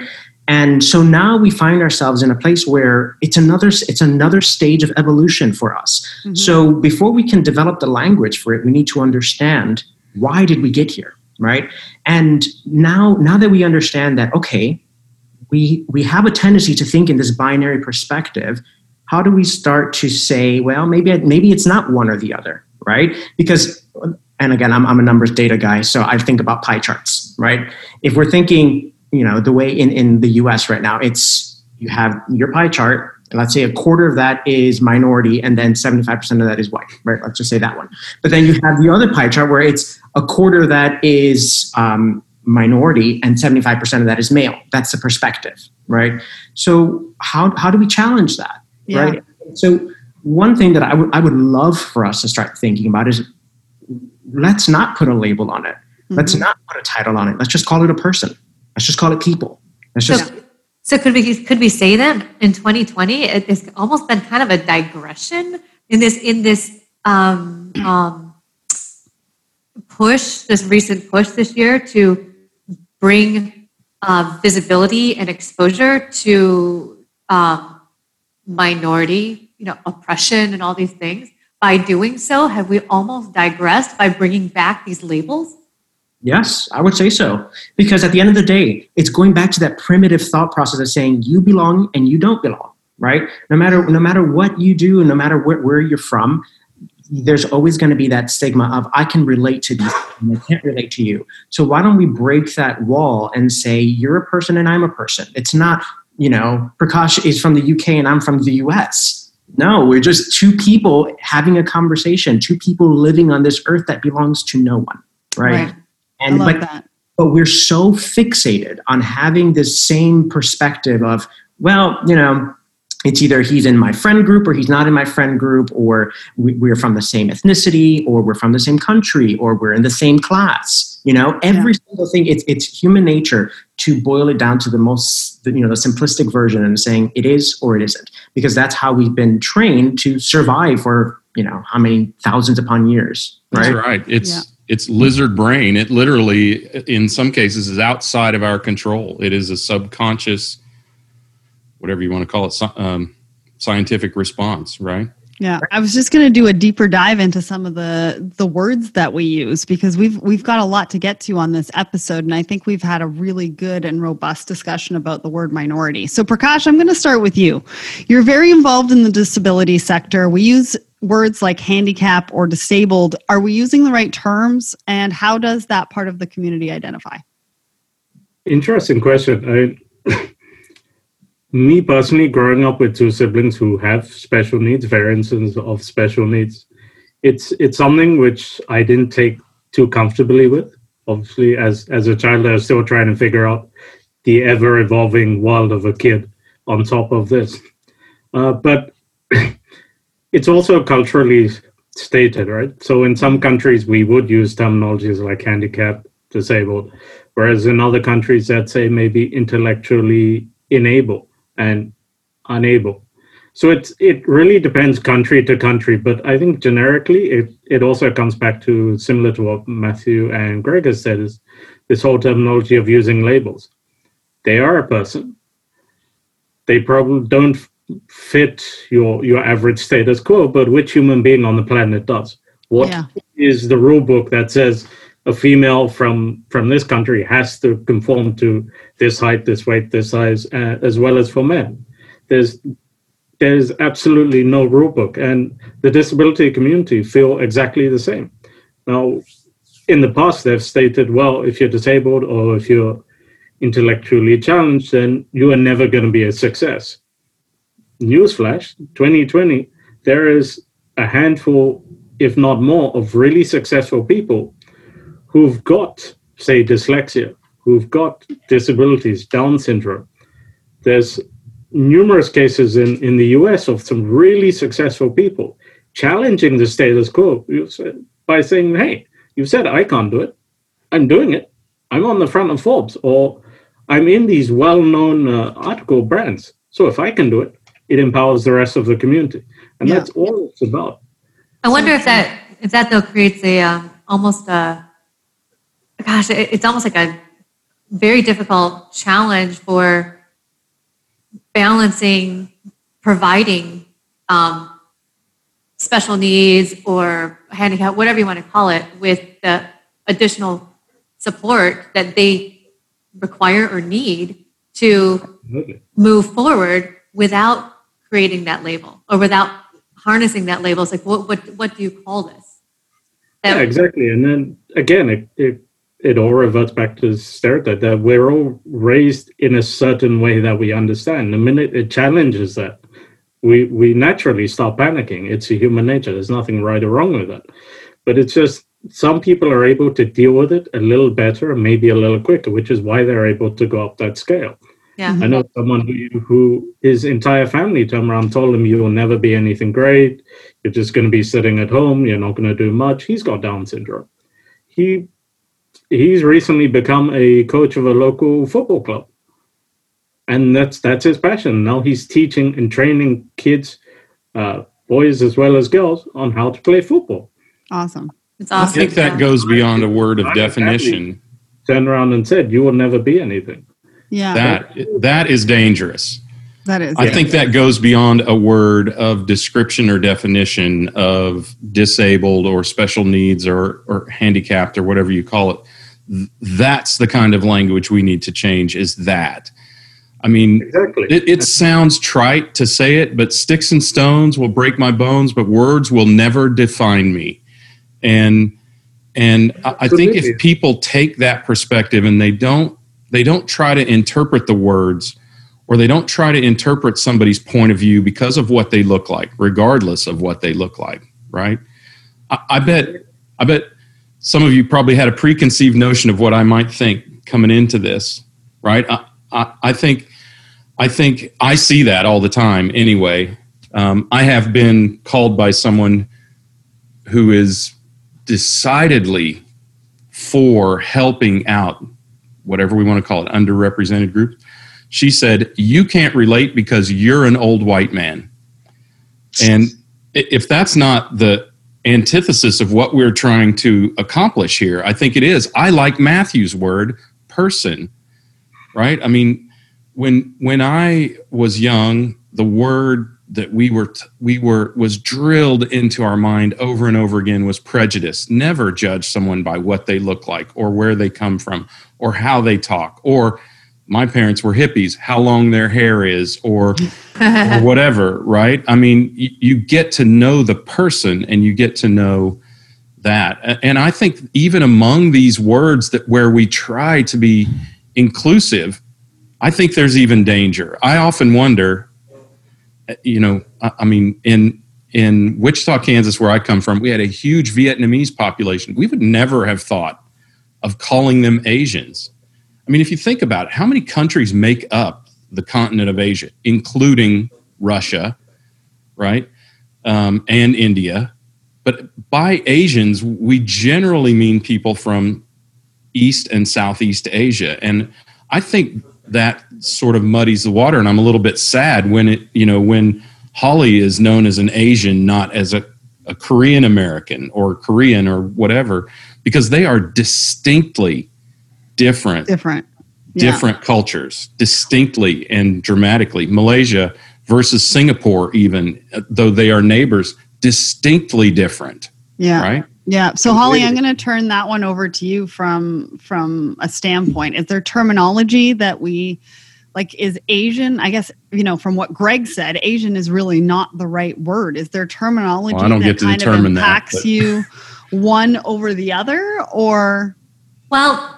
And so now we find ourselves in a place where it's another it's another stage of evolution for us. Mm-hmm. So before we can develop the language for it, we need to understand why did we get here, right? And now now that we understand that okay, we we have a tendency to think in this binary perspective, how do we start to say, well, maybe maybe it's not one or the other, right? Because and again, I'm, I'm a numbers data guy, so I think about pie charts, right? If we're thinking you know the way in in the us right now it's you have your pie chart let's say a quarter of that is minority and then 75% of that is white right let's just say that one but then you have the other pie chart where it's a quarter that is um, minority and 75% of that is male that's the perspective right so how, how do we challenge that yeah. right so one thing that I would I would love for us to start thinking about is let's not put a label on it mm-hmm. let's not put a title on it let's just call it a person Let's just call it people. Let's just. So, so could we could we say that in 2020 it's almost been kind of a digression in this in this um, um, push, this recent push this year to bring uh, visibility and exposure to um, minority, you know, oppression and all these things. By doing so, have we almost digressed by bringing back these labels? Yes, I would say so. Because at the end of the day, it's going back to that primitive thought process of saying you belong and you don't belong, right? No matter no matter what you do and no matter where, where you're from, there's always going to be that stigma of I can relate to these and I can't relate to you. So why don't we break that wall and say you're a person and I'm a person? It's not, you know, Prakash is from the UK and I'm from the US. No, we're just two people having a conversation, two people living on this earth that belongs to no one, right? right. And but, that. but we're so fixated on having this same perspective of, well, you know, it's either he's in my friend group or he's not in my friend group, or we, are from the same ethnicity, or we're from the same country, or we're in the same class. You know, every yeah. single thing. It's it's human nature to boil it down to the most, you know, the simplistic version and saying it is or it isn't, because that's how we've been trained to survive for you know how many thousands upon years. Right. That's right. It's. Yeah it's lizard brain. It literally, in some cases, is outside of our control. It is a subconscious, whatever you want to call it, um, scientific response, right? Yeah, I was just going to do a deeper dive into some of the the words that we use because we've we've got a lot to get to on this episode, and I think we've had a really good and robust discussion about the word minority. So, Prakash, I'm going to start with you. You're very involved in the disability sector. We use words like handicap or disabled, are we using the right terms? And how does that part of the community identify? Interesting question. I, me personally, growing up with two siblings who have special needs, variances of special needs, it's it's something which I didn't take too comfortably with. Obviously, as as a child, I was still trying to figure out the ever evolving world of a kid. On top of this, uh, but (clears throat) it's also culturally stated, right? So in some countries, we would use terminologies like handicap, disabled, whereas in other countries, that say maybe intellectually enable and unable. So it's it really depends country to country, but I think generically it, it also comes back to similar to what Matthew and Greg has said is this whole terminology of using labels. They are a person. They probably don't fit your your average status quo, but which human being on the planet does? What yeah. is the rule book that says a female from from this country has to conform to this height, this weight, this size, uh, as well as for men? There's there's absolutely no rule book, and the disability community feel exactly the same. Now, in the past, they've stated, well, if you're disabled or if you're intellectually challenged, then you are never going to be a success. Newsflash 2020, there is a handful, if not more, of really successful people who've got, say, dyslexia, who've got disabilities, Down syndrome. There's numerous cases in, in the US of some really successful people challenging the status quo by saying, hey, you said I can't do it. I'm doing it. I'm on the front of Forbes or I'm in these well known uh, article brands. So if I can do it, it empowers the rest of the community. And yeah. that's all it's about. I wonder if that, if that though creates a um, almost a, gosh, it's almost like a very difficult challenge for balancing providing um, special needs or handicap, whatever you want to call it, with the additional support that they require or need to move forward without creating that label or without harnessing that label. It's like, what, what, what do you call this? That yeah, exactly. And then again, it, it, it all reverts back to stereotype that we're all raised in a certain way that we understand. The minute it challenges that, we we naturally start panicking. It's a human nature. There's nothing right or wrong with that. But it's just some people are able to deal with it a little better and maybe a little quicker, which is why they're able to go up that scale. Yeah. I know someone who, who his entire family turned around told him, You will never be anything great. You're just going to be sitting at home. You're not going to do much. He's got Down syndrome. He He's recently become a coach of a local football club and that's that's his passion. Now he's teaching and training kids, uh, boys as well as girls, on how to play football. Awesome. It's awesome. I think that goes beyond a word of definition. Turned around and said, "You will never be anything." Yeah. That that is dangerous. That is. I yeah. think that goes beyond a word of description or definition of disabled or special needs or or handicapped or whatever you call it. That's the kind of language we need to change. Is that I mean, exactly. it, it, sounds trite to say it, but sticks and stones will break my bones, but words will never define me. And and I think if people take that perspective and they don't they don't try to interpret the words or they don't try to interpret somebody's point of view because of what they look like, regardless of what they look like, right? I, I bet I bet some of you probably had a preconceived notion of what I might think coming into this, right? I, I, I think I think I see that all the time anyway. Um, I have been called by someone who is decidedly for helping out whatever we want to call it, underrepresented groups. She said, You can't relate because you're an old white man. And if that's not the antithesis of what we're trying to accomplish here, I think it is. I like Matthew's word, person, right? I mean, when when I was young, the word that we were t- we were was drilled into our mind over and over again was prejudice. Never judge someone by what they look like or where they come from or how they talk or my parents were hippies, how long their hair is or, or (laughs) whatever, right? I mean, you, you get to know the person and you get to know that. And I think even among these words that where we try to be inclusive, I think there's even danger. I often wonder, eh, you know, I, I mean, in in Wichita, Kansas, where I come from, we had a huge Vietnamese population. We would never have thought of calling them Asians. I mean, if you think about it, how many countries make up the continent of Asia, including Russia, right, um, and India? But by Asians, we generally mean people from East and Southeast Asia. And I think that sort of muddies the water and i'm a little bit sad when it you know when holly is known as an asian not as a, a korean american or korean or whatever because they are distinctly different different. Yeah. different cultures distinctly and dramatically. Malaysia versus singapore even though they are neighbors distinctly different yeah. right? Yeah. So Holly, I'm going to turn that one over to you from from a standpoint. Is there terminology that we like is asian i guess you know from what greg said asian is really not the right word. Is there terminology Well, I don't that get to kind determine that, impacts but- you one over the other or? Well,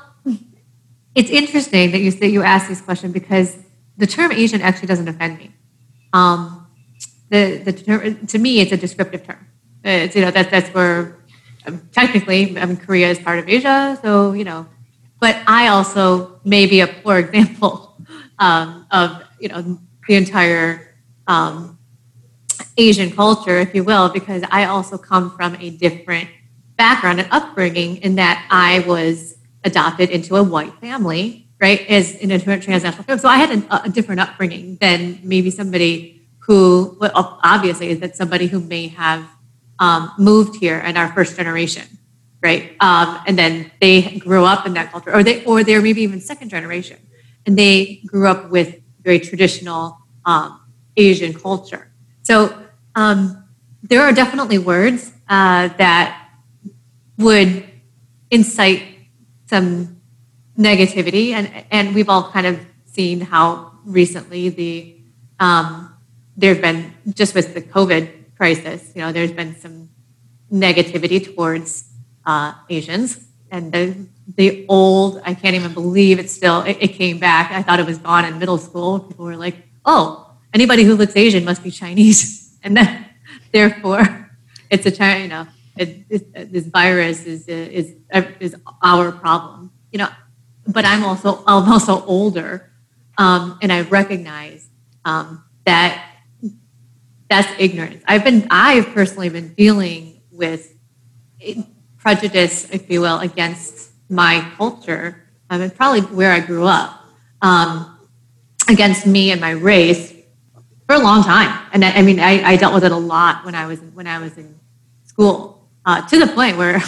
it's interesting that you that you ask this question because the term Asian actually doesn't offend me. Um, the the term, to me, it's a descriptive term. It's you know that that's where um, technically, I mean, Korea is part of Asia, so you know. But I also may be a poor (laughs) example um, of you know the entire um, Asian culture, if you will, because I also come from a different background and upbringing in that I was adopted into a white family, right, as in a transnational. So I had a, a different upbringing than maybe somebody who, obviously, is that somebody who may have um, moved here and our first generation, right, um, and then they grew up in that culture, or they, or they're maybe even second generation, and they grew up with very traditional um, Asian culture. So um, there are definitely words uh, that would incite some negativity, and and we've all kind of seen how recently the um, there's been just with the COVID crisis, you know, there's been some negativity towards uh, Asians, and the the old I can't even believe it's still it, it came back. I thought it was gone in middle school. People were like, oh, anybody who looks Asian must be Chinese, (laughs) and then therefore it's a China. You know, it, this virus is is is our problem. You know, but I'm also I'm also older, um, and I recognize um, that that's ignorance. I've been I've personally been dealing with prejudice, if you will, against my culture. I mean, probably where I grew up, um, against me and my race for a long time. And I, I mean, I, I, dealt with it a lot when I was when I was in school, uh, to the point where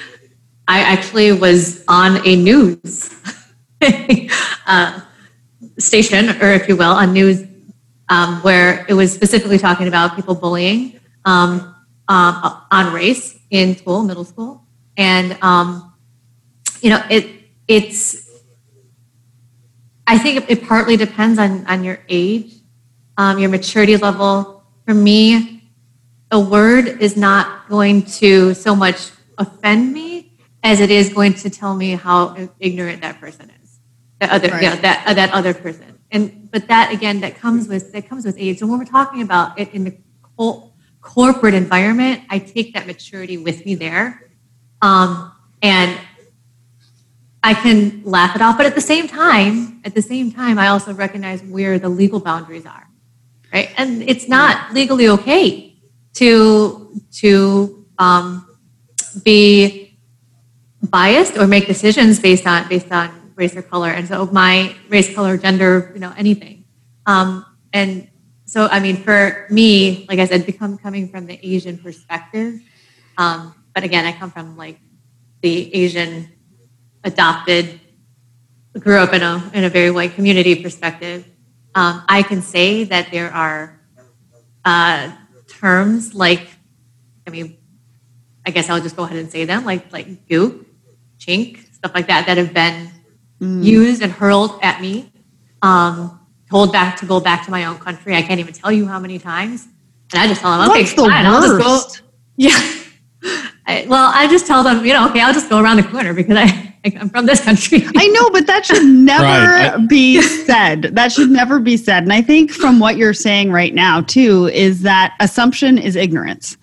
(laughs) I actually was on a news (laughs) uh, station, or if you will, a news um, where it was specifically talking about people bullying um, uh, on race in school, middle school, and um, you know, it it's. I think it, it partly depends on on your age, um, your maturity level. For me, a word is not going to so much offend me as it is going to tell me how ignorant that person is. That other, right. you know, that uh, that other person. And but that again, that comes with that comes with age. So when we're talking about it in the co- corporate environment, I take that maturity with me there, um, and I can laugh it off. But at the same time, at the same time, I also recognize where the legal boundaries are, right? And it's not legally okay to to um, be biased or make decisions based on based on race or color. And so my race, color, gender, you know, anything. Um, and so, I mean, for me, like I said, become coming from the Asian perspective. Um, but again, I come from like the Asian adopted, grew up in a in a very white community perspective. Um, I can say that there are uh, terms like, I mean, I guess I'll just go ahead and say them, like like gook, chink, stuff like that, that have been mm. used and hurled at me, um, told back to go back to my own country. I can't even tell you how many times. And I just tell them, okay, What's the fine, I'll just go. (laughs) Yeah. (laughs) I, well, I just tell them, you know, okay, I'll just go around the corner because I, I'm from this country. I know, but that should (laughs) never Right. Be said. That should never be said. And I think from what you're saying right now, too, is that assumption is ignorance.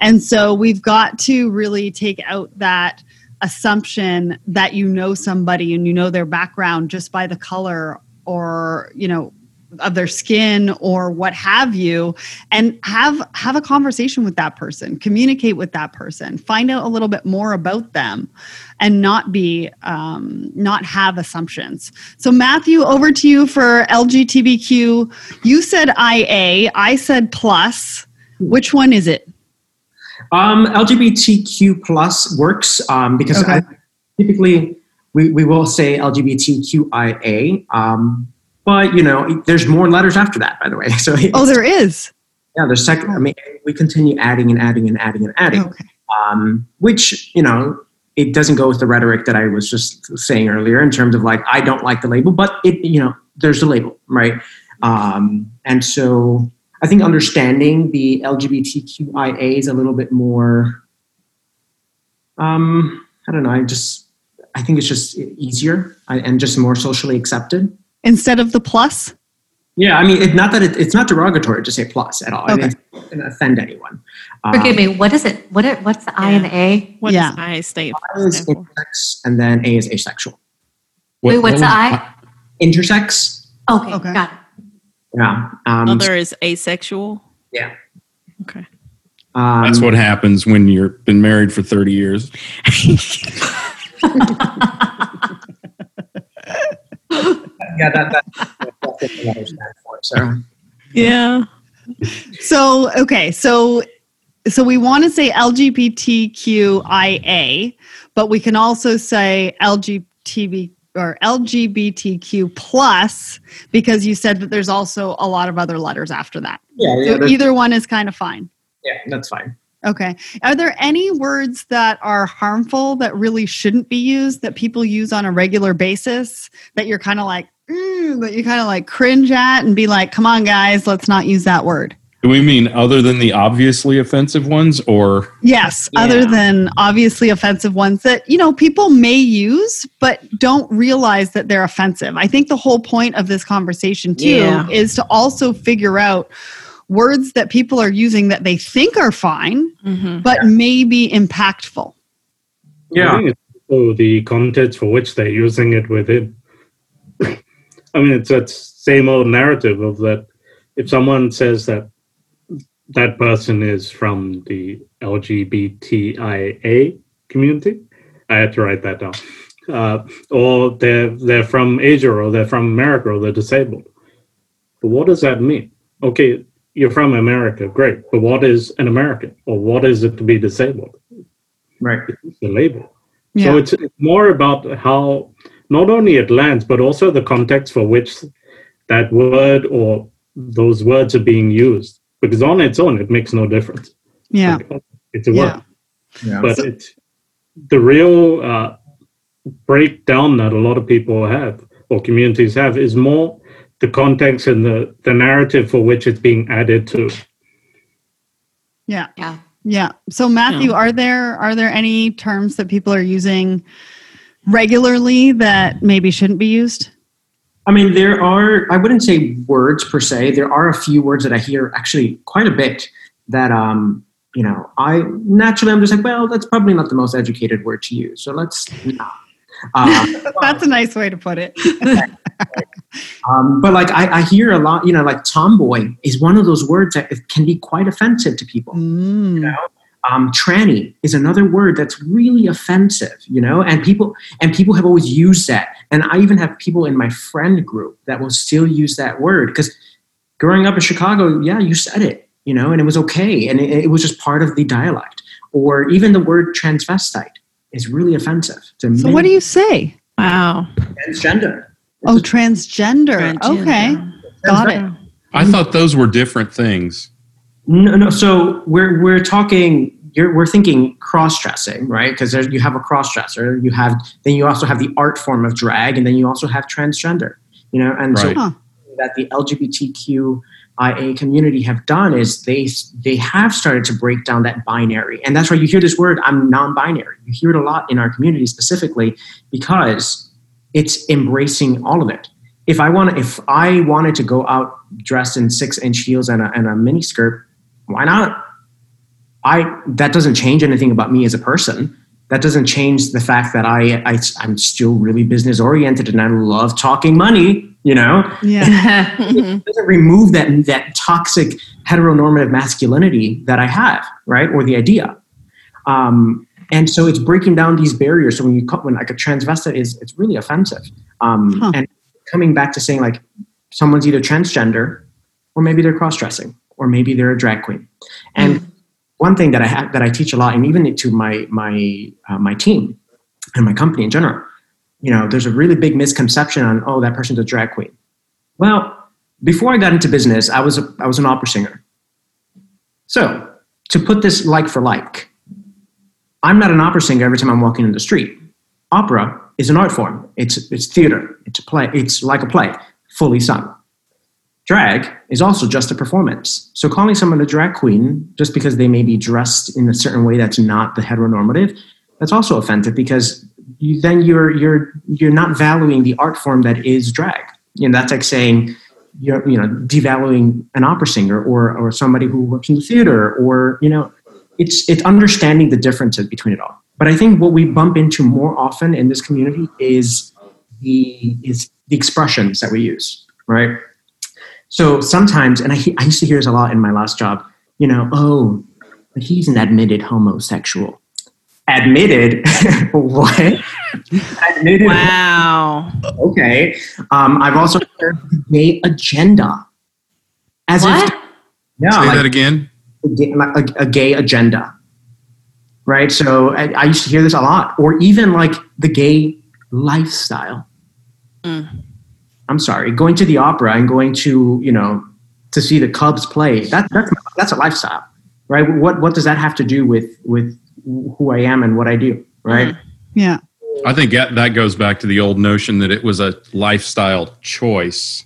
And so we've got to really take out that assumption that you know somebody and you know their background just by the color or, you know, of their skin or what have you and have have a conversation with that person communicate with that person find out a little bit more about them and not be um, not have assumptions. So matthew over to you for lgbtq you said ia i said plus. Which one is it? Um, LGBTQ plus works um, because Okay. I, typically we, we will say LGBTQIA, um, but you know there's more letters after that. By the way, (laughs) so oh there is yeah, there's second. I mean, we continue adding and adding and adding and adding, okay um, which you know it doesn't go with the rhetoric that I was just saying earlier in terms of like I don't like the label, but it you know there's the label, right? Um, and so I think understanding the LGBTQIA is a little bit more. Um, I don't know. I just I think it's just easier and just more socially accepted instead of the plus. Yeah, I mean, it, not that it, it's not derogatory to say plus at all. Okay. I mean, it doesn't offend anyone. Forgive um, me. What is it? What? Are, what's the yeah. I and A? What yeah. I stand for? is intersex, and then A is asexual. What, Wait, what's what the I? Intersex. Okay, okay, got it. Yeah. Um, Other is asexual. Yeah. Okay. Um, That's what happens when you've been married for thirty years. (laughs) (laughs) yeah, that, that, that's what I for. So. Yeah. So okay, so so we want to say LGBTQIA, but we can also say LGBT or LGBTQ plus because you said that there's also a lot of other letters after that. Yeah, yeah so either one is kind of fine. Yeah, that's fine. Okay. Are there any words that are harmful that really shouldn't be used that people use on a regular basis that you're kind of like, mm, that you kind of like cringe at and be like, come on, guys, let's not use that word? Do we mean other than the obviously offensive ones or? Yes, yeah. other than obviously offensive ones that, you know, people may use but don't realize that they're offensive. I think the whole point of this conversation, too, yeah. is to also figure out words that people are using that they think are fine mm-hmm. but may be impactful. Yeah. So the context for which they're using it within. I mean, it's that same old narrative of that if someone says that that person is from the LGBTIA community, I had to write that down. Uh, or they're they're from Asia, or they're from America, or they're disabled. But what does that mean? Okay, you're from America, great. But what is an American, or what is it to be disabled? Right, it's the label. Yeah. So it's, it's more about how not only it lands, but also the context for which that word or those words are being used. Because on its own, it makes no difference. Yeah. it's a word. Yeah. But so, it's the real uh, breakdown that a lot of people have or communities have is more the context and the, the narrative for which it's being added to. Yeah. Yeah. Yeah. So Matthew, yeah. are there are there any terms that people are using regularly that maybe shouldn't be used? I mean, there are, I wouldn't say words per se. There are a few words that I hear actually quite a bit that, um, you know, I naturally, I'm just like, well, that's probably not the most educated word to use. So let's not. (laughs) Um, that's a nice way to put it. (laughs) um, but like, I, I, hear a lot, you know, like tomboy is one of those words that can be quite offensive to people. Mm. You know? Um, tranny is another word that's really offensive you know and people and people have always used that. And i even have people in my friend group that will still use that word because growing up in chicago yeah you said it you know and it was okay and it, it was just part of the dialect. Or even the word transvestite is really offensive so many, what do you say? Wow. Transgender. Oh transgender, transgender. okay. Got it. I thought those were different things. No, no. So we're we're talking. We're thinking cross dressing, right? Because you have a cross dresser. You have then you also have the art form of drag, and then you also have transgender. You know, and right. so that the LGBTQIA community have done is they they have started to break down that binary, and that's why you hear this word. I'm non-binary. You hear it a lot in our community specifically because it's embracing all of it. If I want, if I wanted to go out dressed in six inch heels and a, and a mini skirt, why not? I that doesn't change anything about me as a person. That doesn't change the fact that I, I am still really business oriented and I love talking money. You know, yeah. (laughs) it doesn't remove that that toxic heteronormative masculinity that I have, right, or the idea. Um, and so it's breaking down these barriers. So when you when like a transvestite is, it's really offensive. Um, huh. And coming back to saying like someone's either transgender or maybe they're cross dressing or maybe they're a drag queen. And mm. One thing that I have that I teach a lot, and even to my my uh, my team and my company in general, you know, there's a really big misconception on oh that person's a drag queen. Well, before I got into business, I was a, I was an opera singer. So to put this like for like, I'm not an opera singer every time I'm walking in the street. Opera is an art form. It's it's theater. It's a play. It's like a play, fully sung. Drag is also just a performance. So calling someone a drag queen just because they may be dressed in a certain way that's not the heteronormative, that's also offensive because you, then you're you're you're not valuing the art form that is drag. You know, that's like saying you're you know devaluing an opera singer or or somebody who works in the theater or you know it's it's understanding the differences between it all. But I think what we bump into more often in this community is the is the expressions that we use, right? So sometimes, and I, I used to hear this a lot in my last job, you know, oh, he's an admitted homosexual. Admitted? (laughs) what? admitted? Wow. Okay. Um, I've also heard the gay agenda. As what? If, yeah. Say like, that again. A, a, a, gay agenda. Right. So I, I, used to hear this a lot, or even like the gay lifestyle. Mm. I'm sorry, going to the opera and going to you know to see the Cubs play. That, that's that's a lifestyle, right? What what does that have to do with with who I am and what I do, right? Mm. Yeah. I think that goes back to the old notion that it was a lifestyle choice.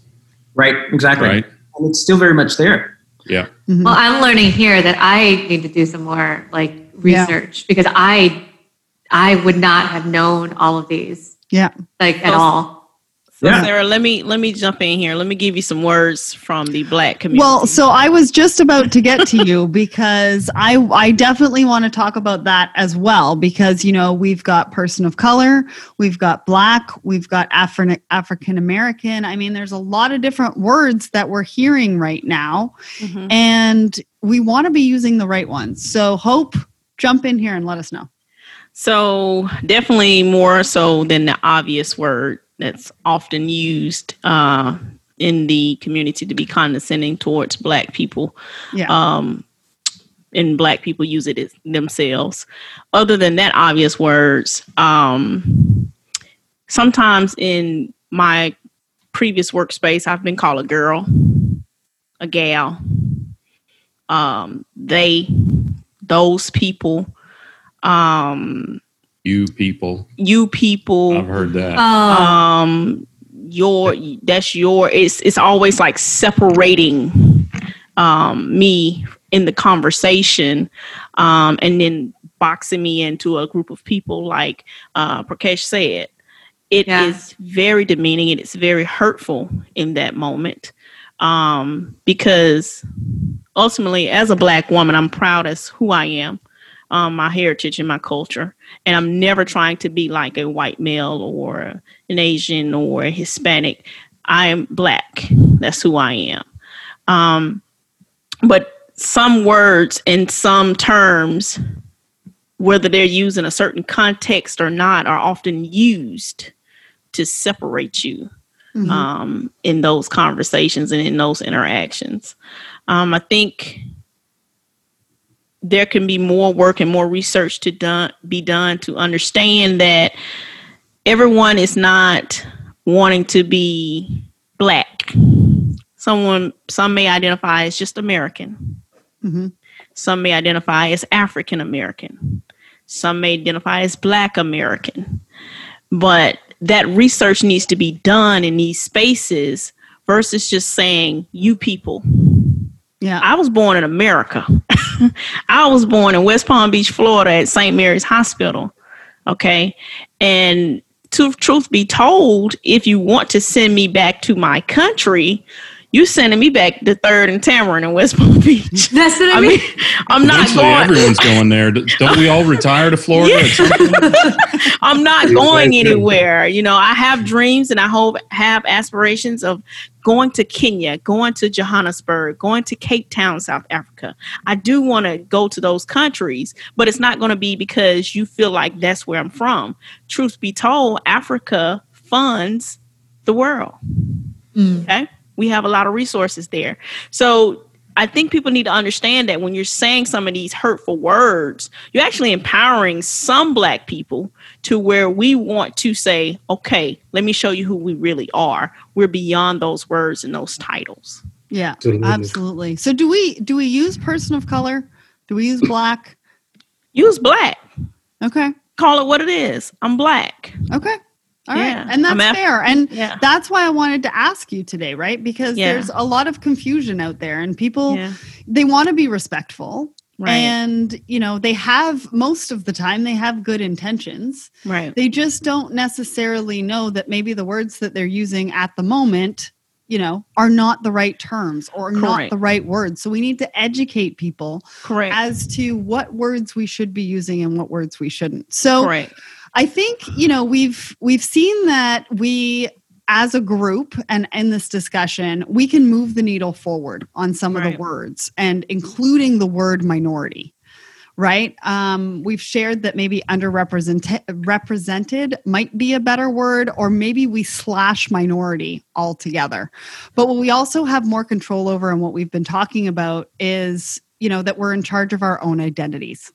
Right, exactly. Right. And it's still very much there. Yeah. Mm-hmm. Well, I'm learning here that I need to do some more like research yeah. because I I would not have known all of these. Yeah. Like at all. So yeah. Sarah, let me let me jump in here. Let me give you some words from the black community. Well, so I was just about to get to you (laughs) because I I definitely want to talk about that as well because you know, we've got person of color, we've got black, we've got Afri- African American. I mean, there's a lot of different words that we're hearing right now. Mm-hmm. And we want to be using the right ones. So, Hope, jump in here and let us know. So, definitely more so than the obvious word that's often used uh, in the community to be condescending towards black people. Yeah. Um, and black people use it themselves. Other than that, obvious words. Um, sometimes in my previous workspace, I've been called a girl, a gal. Um, they, those people. Um, you people. You people. I've heard that. Um, your that's your. It's it's always like separating um, me in the conversation, um, and then boxing me into a group of people like uh, Prakash said. It yeah. is very demeaning and it's very hurtful in that moment um, because ultimately, as a black woman, I'm proud as who I am um, my heritage and my culture. And I'm never trying to be like a white male or an Asian or a Hispanic. I am black. That's who I am. Um, but some words and some terms, whether they're used in a certain context or not, are often used to separate you mm-hmm. um, in those conversations and in those interactions. Um, I think there can be more work and more research to done, be done to understand that everyone is not wanting to be black. Someone, some may identify as just American. Mm-hmm. Some may identify as African American. Some may identify as Black American. But that research needs to be done in these spaces versus just saying, you people. Yeah. I was born in America. (laughs) (laughs) I was born in West Palm Beach, Florida at St. Mary's Hospital. Okay. And to truth be told, if you want to send me back to my country, you sending me back to Third and Tamarind in West Palm Beach. (laughs) That's what I, I mean. I'm not going. Everyone's going there. Don't we all retire to Florida? Yeah. (laughs) I'm not going anywhere. You know, I have dreams and I hope have aspirations of going to Kenya, going to Johannesburg, going to Cape Town, South Africa. I do want to go to those countries, but it's not going to be because you feel like that's where I'm from. Truth be told, Africa funds the world. Mm. Okay we have a lot of resources there. So I think people need to understand that when you're saying some of these hurtful words, you're actually empowering some black people to where we want to say, okay, let me show you who we really are. We're beyond those words and those titles. Yeah, absolutely. So do we do we use person of color? Do we use black? Use black. Okay. Call it what it is. I'm black. Okay. All right, Yeah. And that's I'm fair. And Yeah. that's why I wanted to ask you today, right? Because Yeah. there's a lot of confusion out there and people they want to be respectful. Right. And, you know, they have most of the time they have good intentions. right. They just don't necessarily know that maybe the words that they're using at the moment, you know, are not the right terms or not the right words. So we need to educate people Correct. as to what words we should be using and what words we shouldn't. So Correct. I think you know we've we've seen that we as a group and in this discussion we can move the needle forward on some of the words and including the word minority right? Um, we've shared that maybe underrepresented represented might be a better word or maybe we slash minority altogether. But what we also have more control over and what we've been talking about is you know that we're in charge of our own identities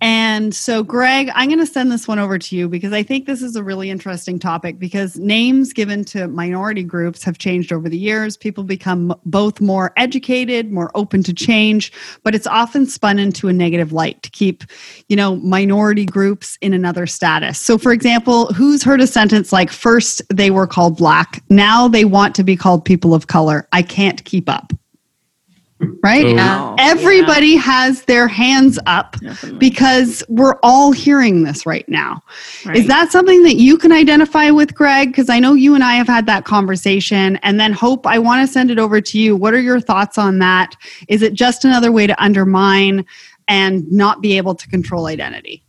and so, Greg, I'm going to send this one over to you because I think this is a really interesting topic because names given to minority groups have changed over the years. People become both more educated, more open to change, but it's often spun into a negative light to keep, you know, minority groups in another status. So, for example, who's heard a sentence like, first they were called black, now they want to be called people of color? I can't keep up. Right? So- Yeah. Everybody has their hands up Definitely. because we're all hearing this right now. Right. Is that something that you can identify with, Greg? Because I know you and I have had that conversation. And then, Hope, I want to send it over to you. What are your thoughts on that? Is it just another way to undermine and not be able to control identity?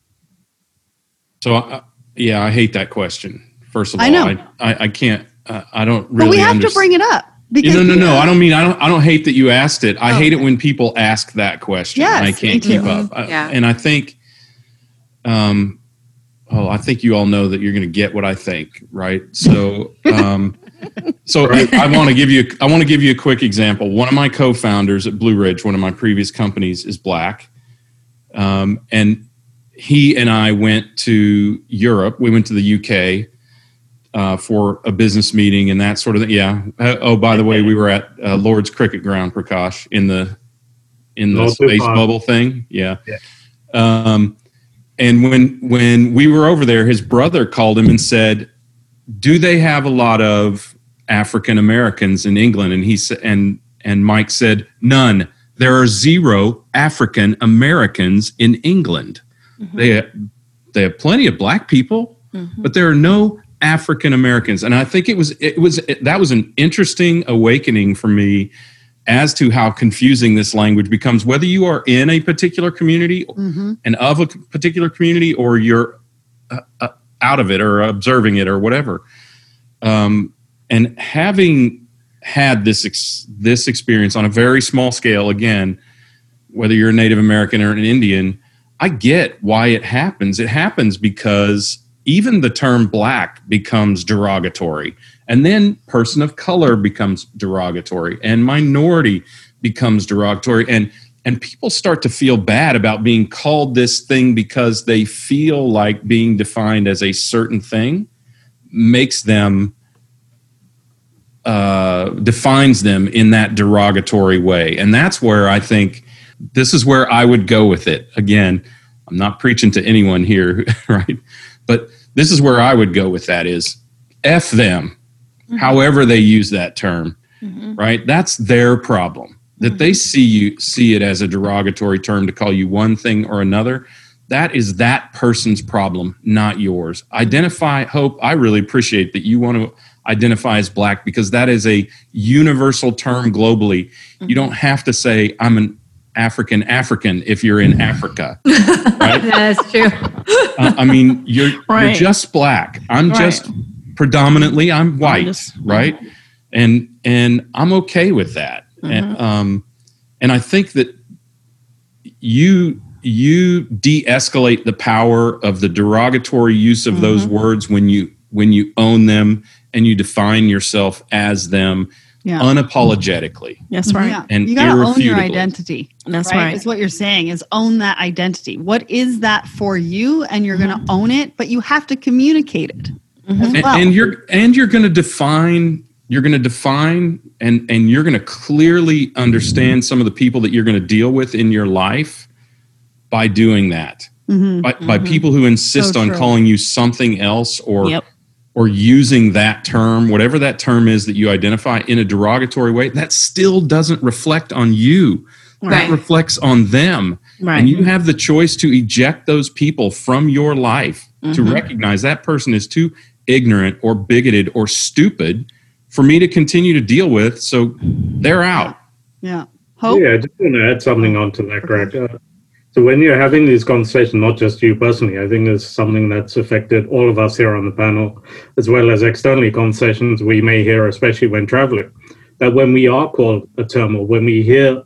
So, uh, yeah, I hate that question. First of all, I know. I, I, I can't. Uh, I don't really. but we have to bring it up. Yeah, no, no, no. I don't. don't mean I don't. I don't hate that you asked it. I Oh, hate it when people ask that question. Yes, and I can't keep up. I- Yeah. and I think, um, oh, I think you all know that you're going to get what I think, right? So, um, so (laughs) I, I want to give you. I want to give you a quick example. One of my co-founders at Blue Ridge, one of my previous companies, is black, um, and he and I went to Europe. We went to the UK uh, for a business meeting and that sort of thing. Yeah. Uh, oh, by the way, we were at uh, Lord's Cricket Ground, Prakash, in the in the Not space far. bubble thing. Yeah. Yeah. Um, and when when we were over there, his brother called him and said, "Do they have a lot of African Americans in England?" And he said, and and Mike said, "None. There are zero African Americans in England. They they have plenty of black people, but there are no African Americans." And I think it was it was that was an interesting awakening for me as to how confusing this language becomes whether you are in a particular community Mhm. and of a particular community or you're uh, uh, out of it or observing it or whatever um, and having had this ex- this experience on a very small scale again whether you're a native american or an indian i get why it happens it happens because even the term black becomes derogatory and then person of color becomes derogatory and minority becomes derogatory and and people start to feel bad about being called this thing because they feel like being defined as a certain thing makes them uh, defines them in that derogatory way and that's where i think this is where i would go with it. Again i'm not preaching to anyone here (laughs) right but this is where i would go with that is f them mm-hmm. however they use that term mm-hmm. right? That's their problem. That they mm-hmm. see you see it as a derogatory term to call you one thing or another that is that person's problem not yours. Identify hope i really appreciate that you want to identify as black because that is a universal term globally. You don't have to say i'm an african african if you're in africa (laughs) right? That's true. Uh, I mean, you're you're just black. I'm Right. just predominantly I'm white, just- right? And and I'm okay with that. And um, and I think that you you de-escalate the power of the derogatory use of those words when you when you own them and you define yourself as them Yeah. unapologetically. That's right. Yeah. And you got to own your irrefutably. identity. That's right? right. Is what you're saying is own that identity. What is that for you? And you're going Mm-hmm. to own it, but you have to communicate it as and, well. and you're and you're going to define you're going to define and and you're going to clearly understand some of the people that you're going to deal with in your life by doing that Mhm. by, by Mhm. people who insist So on true. calling you something else or Yep. Or using that term, whatever that term is that you identify in a derogatory way, that still doesn't reflect on you. That reflects on them. Right. And you have the choice to eject those people from your life, to Mhm. recognize that person is too ignorant or bigoted or stupid for me to continue to deal with. So they're out. Yeah. Hope. Yeah, I just want to add something onto that, Greg. Uh, so when you're having these conversations, not just you personally, I think it's something that's affected all of us here on the panel, as well as externally conversations we may hear, especially when traveling. That when we are called a term or when we hear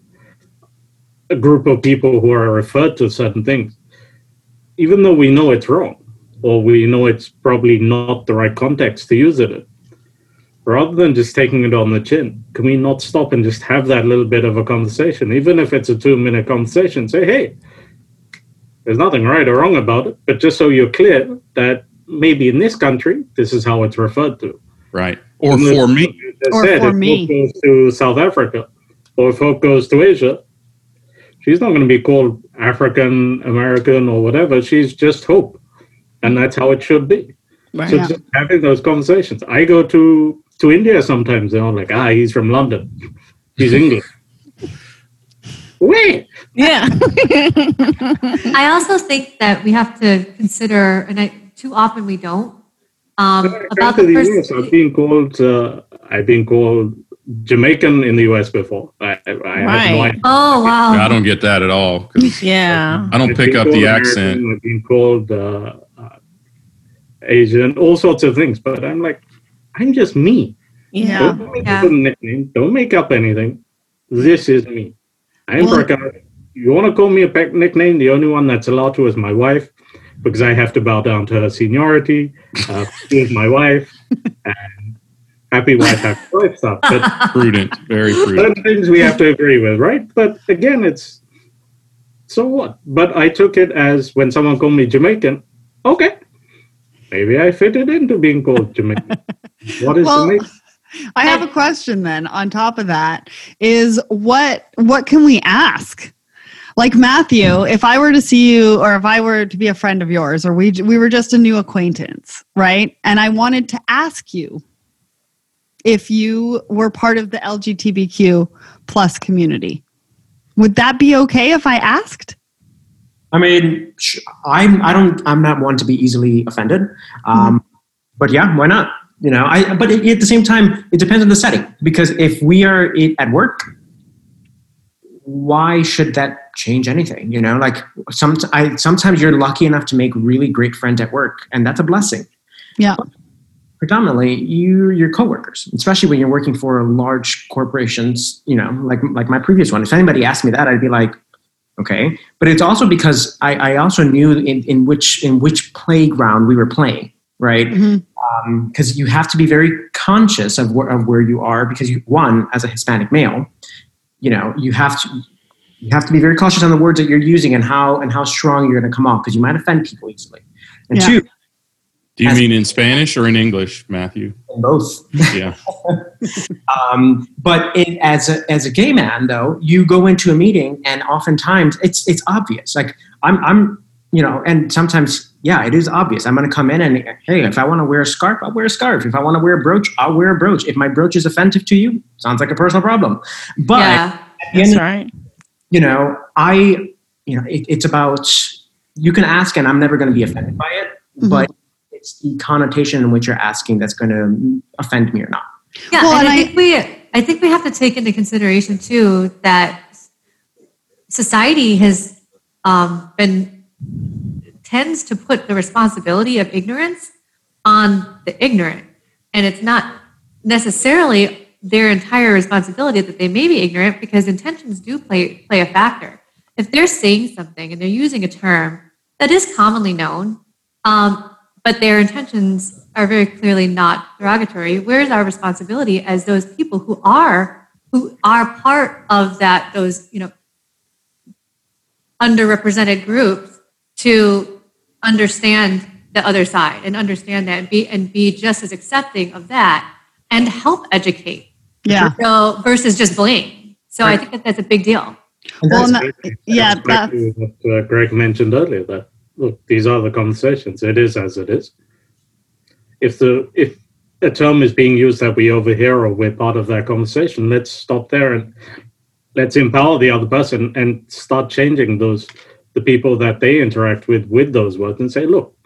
a group of people who are referred to certain things, even though we know it's wrong or we know it's probably not the right context to use it in, rather than just taking it on the chin, can we not stop and just have that little bit of a conversation, even if it's a two minute conversation? Say, hey, there's nothing right or wrong about it, but just so you're clear that maybe in this country, this is how it's referred to. Right. Or And for me. as Or said, for if me. Hope goes to South Africa, or if Hope goes to Asia, she's not going to be called African American or whatever. She's just Hope, and that's how it should be. Right. So just having those conversations. I go to to India sometimes. They're all like, ah, he's from London. He's English. Wait, Yeah. (laughs) I also think that we have to consider, and I, too often we don't, um, When I about come the to the US, I've been called. Uh, I've been called Jamaican in the US before. I, I I have no Right. idea. Oh wow! I don't get that at all. (laughs) yeah. I don't I've pick up the American, accent. I've been called uh, uh, Asian, all sorts of things. But I'm like, I'm just me. Yeah. Don't make Yeah. up a nickname. Don't make up anything. This is me. I'm Well- Prakash. You want to call me a pet nickname? The only one that's allowed to is my wife, because I have to bow down to her seniority. Uh, she is my wife, and happy wife, happy life stuff. But (laughs) Prudent, very prudent. certain things we have to agree with, right? But again, it's so what? But I took it as when someone called me Jamaican, okay, maybe I fitted into being called Jamaican. (laughs) What is Well, Jamaican? I have a question then on top of that is what what can we ask? Like Matthew, if I were to see you or if I were to be a friend of yours or we we were just a new acquaintance, right? And I wanted to ask you if you were part of the LGBTQ plus community. Would that be okay if I asked? I mean, I'm I don't I'm not one to be easily offended, um, but yeah, why not? You know, I but it, at the same time, it depends on the setting because if we are at work, why should that change anything? You know, like some I sometimes you're lucky enough to make really great friends at work, and that's a blessing. Yeah. Predominantly, you your coworkers, especially when you're working for large corporations. You know, like like my previous one. If anybody asked me that, I'd be like, okay but it's also because i, I also knew in, in which in which playground we were playing right because you have to be very conscious of where, of where you are because you one as a hispanic male you know you have to you have to be very cautious on the words that you're using and how and how strong you're going to come off because you might offend people easily and Yeah. two Do you mean in Spanish or in English, Matthew? in both Yeah. (laughs) (laughs) um, but it, as a as a gay man, though, you go into a meeting and oftentimes it's it's obvious. Like I'm I'm you know, and sometimes yeah, it is obvious. I'm going to come in and hey, if I want to wear a scarf, I'll wear a scarf. If I want to wear a brooch, I'll wear a brooch. If my brooch is offensive to you, sounds like a personal problem. But yeah, at the That's end, right. you know, I you know, it, it's about you can ask, and I'm never going to be offended by it, Mhm. but it's the connotation in which you're asking that's going to offend me or not. yeah. Well, and and I, I- think we, I think we have to take into consideration too that society has um, been tends to put the responsibility of ignorance on the ignorant, and it's not necessarily their entire responsibility that they may be ignorant because intentions do play play a factor. If they're saying something and they're using a term that is commonly known, um, but their intentions are very clearly not derogatory, where's our responsibility as those people who are who are part of that those you know underrepresented groups to understand the other side and understand that and be and be just as accepting of that and help educate Yeah. so versus just blame so i think that that's a big deal Well, that's- and yeah, That's what uh, Greg mentioned earlier that look, these are the conversations. It is as it is. If the if a term is being used that we overhear or we're part of that conversation, let's stop there and let's empower the other person and start changing those the people that they interact with with those words and say, look,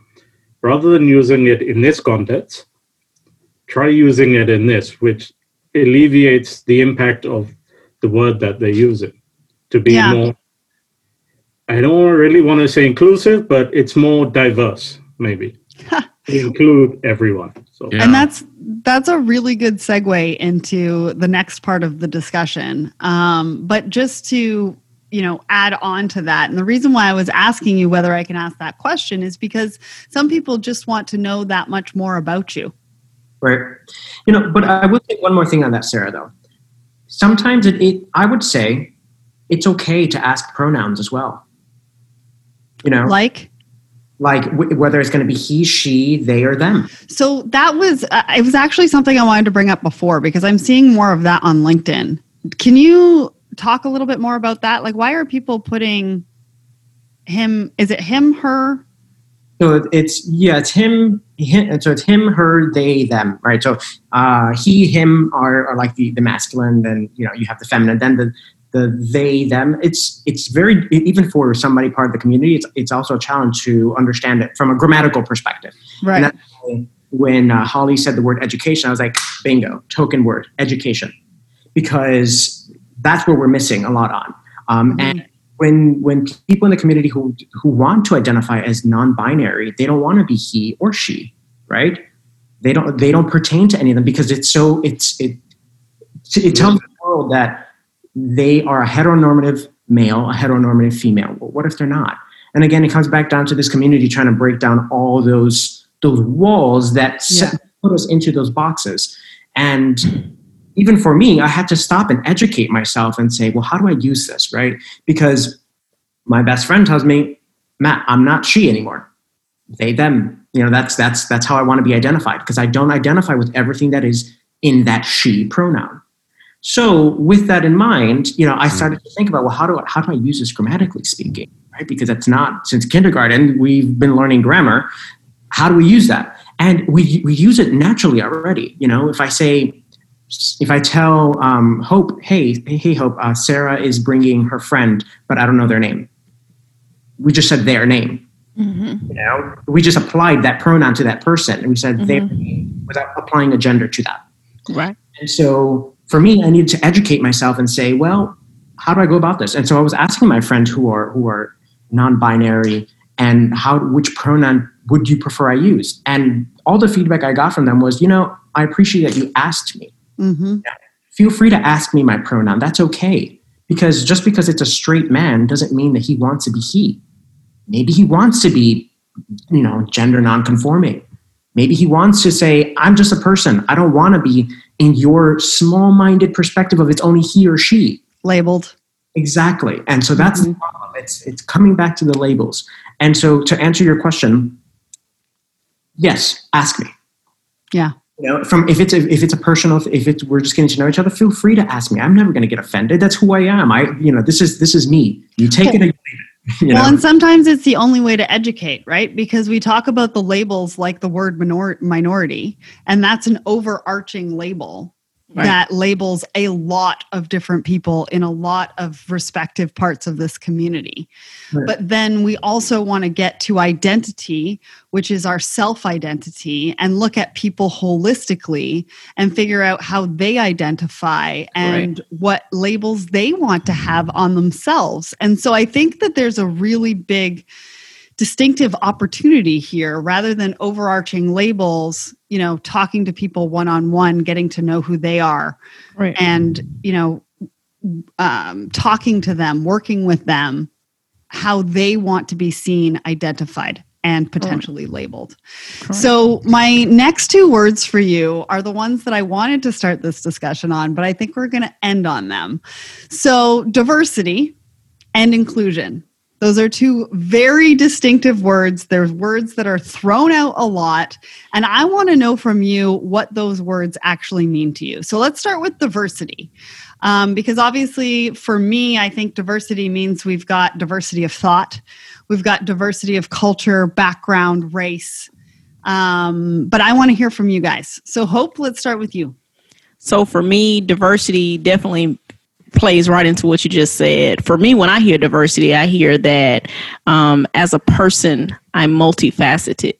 rather than using it in this context, try using it in this, which alleviates the impact of the word that they're using to be Yeah. more I don't really want to say inclusive, but it's more diverse, maybe. include everyone. So Yeah. And that's that's a really good segue into the next part of the discussion. Um, but just to you know add on to that, and the reason why I was asking you whether I can ask that question is because some people just want to know that much more about you. Right. You know, but I will say one more thing on that, Sarah, though. Sometimes it, it I would say it's okay to ask pronouns as well. You know, Like like w- whether it's going to be he, she, they, or them. so that was uh, it was actually something I wanted to bring up before because I'm seeing more of that on LinkedIn. Can you talk a little bit more about that? Like why are people putting him is it him her So it's yeah, it's him. him so it's him, her, they, them, right? So uh, he, him are, are like the, the masculine. Then you know you have the feminine. Then the the they, them. It's it's very even for somebody part of the community. It's it's also a challenge to understand it from a grammatical perspective. right And when uh, Holly said the word education, I was like, bingo, token word, education, because that's where we're missing a lot on. Um, And when when people in the community who who want to identify as non-binary, they don't want to be he or she, right? They don't they don't pertain to any of them because it's so it's it it tells the world that they are a heteronormative male, a heteronormative female. Well, what if they're not? And again, it comes back down to this community trying to break down all those those walls that set, put us into those boxes. And even for me, I had to stop and educate myself and say, well, how do I use this, right? Because my best friend tells me, Matt, I'm not she anymore. They, them. You know, that's that's that's how I want to be identified because I don't identify with everything that is in that she pronoun. So with that in mind, you know, I mm-hmm. started to think about well, how do I, how do I use this grammatically speaking, right? Because it's not since kindergarten we've been learning grammar. How do we use that? And we we use it naturally already. You know, if I say, if I tell um, Hope, hey, hey, Hope, uh, Sarah is bringing her friend, but I don't know their name. We just said their name. You know, we just applied that pronoun to that person, and we said their name without applying a gender to that. Right. And so for me, I needed to educate myself and say, well, how do I go about this? And so I was asking my friends who are who are non-binary and how which pronoun would you prefer I use? And all the feedback I got from them was, you know, I appreciate that you asked me. Hmm Feel free to ask me my pronoun. That's okay. Because just because it's a straight man doesn't mean that he wants to be he. Maybe he wants to be, you know, gender nonconforming. Maybe he wants to say, I'm just a person. I don't want to be in your small minded perspective of it's only he or she. labeled Exactly. And so that's the problem. It's, it's coming back to the labels. And so to answer your question, yes, ask me. yeah You know, from if it's a, if it's a personal, if it's we're just getting to know each other, feel free to ask me. I'm never going to get offended. That's who I am. I, you know, this is this is me. You take it or you leave it. (laughs) You well know? and sometimes it's the only way to educate right because we talk about the labels like the word minor- minority and that's an overarching label Right. that labels a lot of different people in a lot of respective parts of this community Right. but then we also want to get to identity which is our self identity and look at people holistically and figure out how they identify and what labels they want to have on themselves and so i think that there's a really big distinctive opportunity here rather than overarching labels you know talking to people one on one getting to know who they are. Right. and you know um, talking to them working with them how they want to be seen identified and potentially labeled. So my next two words for you are the ones that i wanted to start this discussion on but i think we're going to end on them. So diversity and inclusion those are two very distinctive words. There's words that are thrown out a lot. And I want to know from you what those words actually mean to you. So let's start with diversity. Um, because obviously, for me, I think diversity means we've got diversity of thought, we've got diversity of culture, background, race. Um, but I want to hear from you guys. So, Hope, let's start with you. So, for me, diversity definitely plays right into what you just said. For me, when I hear diversity, I hear that um, as a person, I'm multifaceted.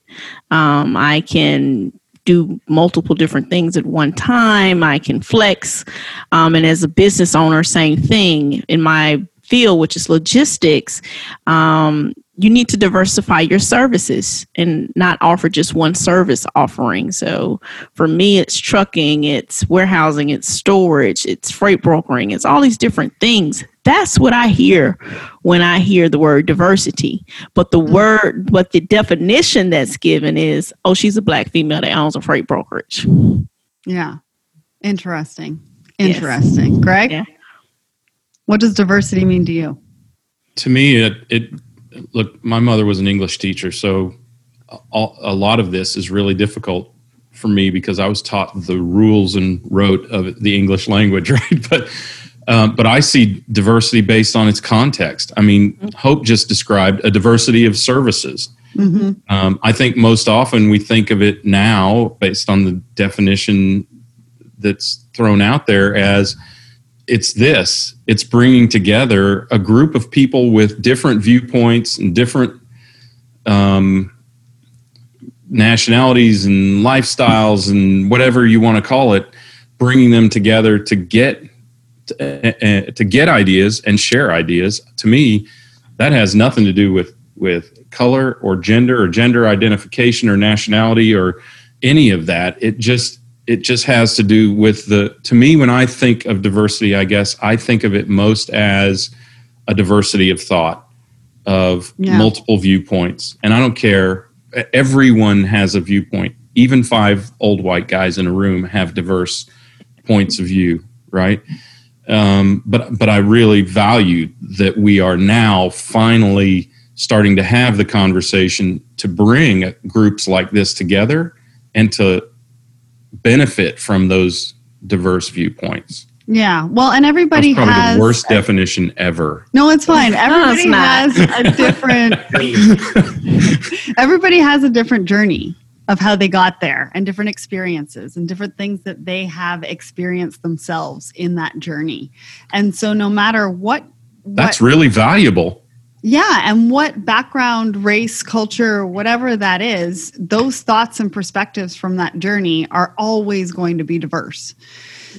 Um, I can do multiple different things at one time. I can flex. Um, and as a business owner, same thing in my field, which is logistics. Um, you need to diversify your services and not offer just one service offering. So for me, it's trucking, it's warehousing, it's storage, it's freight brokering, it's all these different things. That's what I hear when I hear the word diversity. But the mm-hmm. word, but the definition that's given is, oh, she's a black female that owns a freight brokerage. Yeah. Interesting. Interesting. Yes. Greg? Yeah. What does diversity mean to you? To me, it, it look, my mother was an English teacher, so a, a lot of this is really difficult for me because I was taught the rules and rote of the English language, (laughs) right? But um, but I see diversity based on its context. I mean. Hope just described a diversity of services. Mm-hmm. Um, I think most often we think of it now based on the definition that's thrown out there as it's this it's bringing together a group of people with different viewpoints and different um, nationalities and lifestyles and whatever you want to call it bringing them together to get to, uh, to get ideas and share ideas. To me that has nothing to do with with color or gender or gender identification or nationality or any of that. It just it just has to do with the to me when i think of diversity i guess i think of it most as a diversity of thought of yeah. multiple viewpoints. And i don't care everyone has a viewpoint. Even five old white guys in a room have diverse points of view right? Um, but but i really value that we are now finally starting to have the conversation to bring groups like this together and to benefit from those diverse viewpoints. Yeah. Well, and everybody That's has the worst a, definition ever. No, it's fine. Everybody no, it's has a (laughs) different (laughs) everybody has a different journey of how they got there and different experiences and different things that they have experienced themselves in that journey. And so no matter what, what That's really valuable. Yeah, and what background, race, culture, whatever that is, those thoughts and perspectives from that journey are always going to be diverse.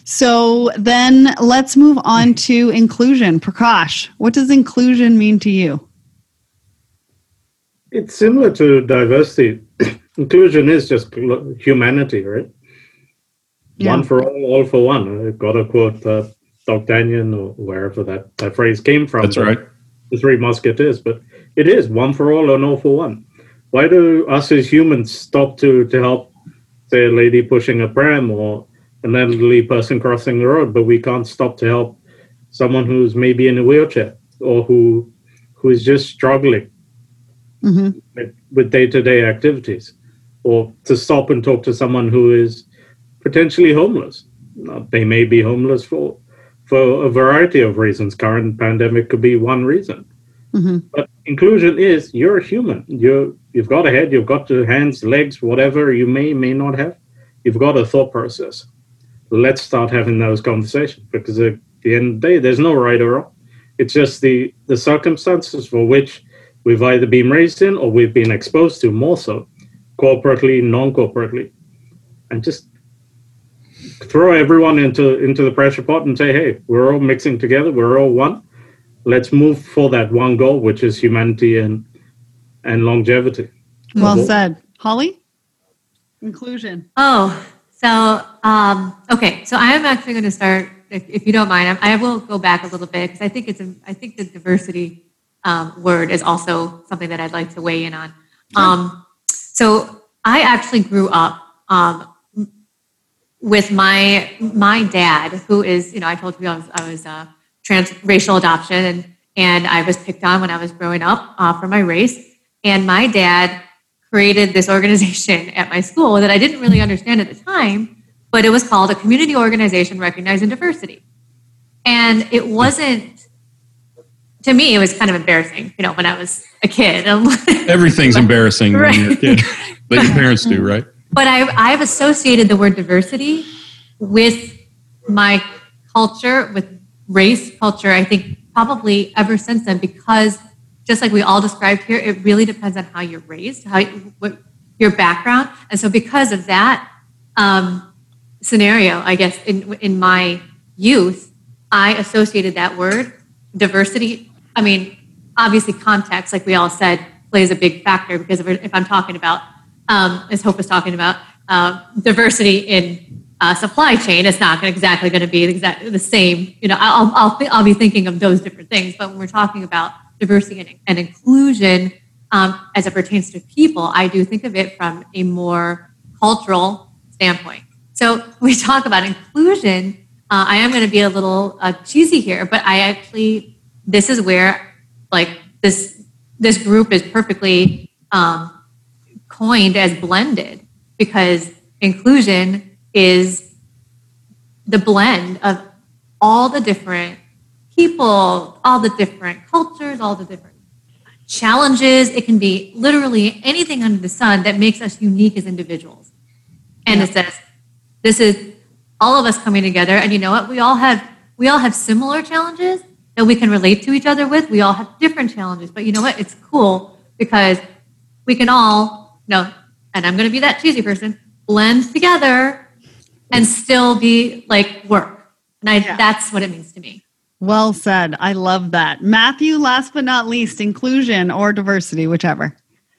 So then let's move on (laughs) to inclusion. Prakash, what does inclusion mean to you? It's similar to diversity. (clears throat) inclusion is just humanity, right? Yeah. One for all, all for one. I've got to quote uh, D'Artagnan or wherever that, that phrase came from. That's right the Three Musketeers, but it is one for all and all for one. Why do us as humans stop to to help, say, a lady pushing a pram or an elderly person crossing the road, but we can't stop to help someone who's maybe in a wheelchair or who who is just struggling mm-hmm. with day to day activities, or to stop and talk to someone who is potentially homeless. They may be homeless for for a variety of reasons. Current pandemic could be one reason. Mm-hmm. But inclusion is you're a human. You you've got a head, you've got the hands, legs, whatever you may may not have. You've got a thought process. Let's start having those conversations because at the end of the day, there's no right or wrong. It's just the the circumstances for which we've either been raised in or we've been exposed to more so, corporately, non-corporately, and just throw everyone into into the pressure pot and say, hey, we're all mixing together, we're all one. Let's move for that one goal, which is humanity and and longevity. Well said, Holly. Inclusion. Oh, so um, okay. So I am actually going to start, if, if you don't mind. I, I, will go back a little bit because I think it's a, I think the diversity um, word is also something that I'd like to weigh in on. Um, so I actually grew up um, with my my dad, who is, you know, I told you I was I was uh, transracial adoption, and and I was picked on when I was growing up uh, for my race. And my dad created this organization at my school that I didn't really understand at the time, but it was called a community organization recognizing diversity. And it wasn't to me, it was kind of embarrassing, you know, when I was a kid. (laughs) Everything's embarrassing right. when you're a kid, (laughs) but your parents do, right? But I've, I've associated the word diversity with my culture, with race culture, I think probably ever since then, because just like we all described here, it really depends on how you're raised, how what your background, and so because of that um, scenario, I guess in in my youth, I associated that word diversity. I mean, obviously, context, like we all said, plays a big factor because if, if I'm talking about, um, as Hope was talking about, uh, diversity in uh, supply chain, it's not exactly going to be exactly the same. You know, I'll I'll, th- I'll be thinking of those different things. But when we're talking about diversity and, and inclusion um, as it pertains to people, I do think of it from a more cultural standpoint. So (laughs) we talk about inclusion. Uh, I am going to be a little uh, cheesy here, but I actually this is where like this this group is perfectly um, coined as blended because inclusion is the blend of all the different people, all the different cultures, all the different challenges. It can be literally anything under the sun that makes us unique as individuals. And yeah. it says, this is all of us coming together. And you know what? We all have we all have similar challenges that we can relate to each other with. We all have different challenges. But you know what? It's cool because we can all, know, and I'm gonna be that cheesy person, blend together and still be like work. And I, yeah. that's what it means to me. Well said. I love that. Matthew, last but not least, inclusion or diversity, whichever.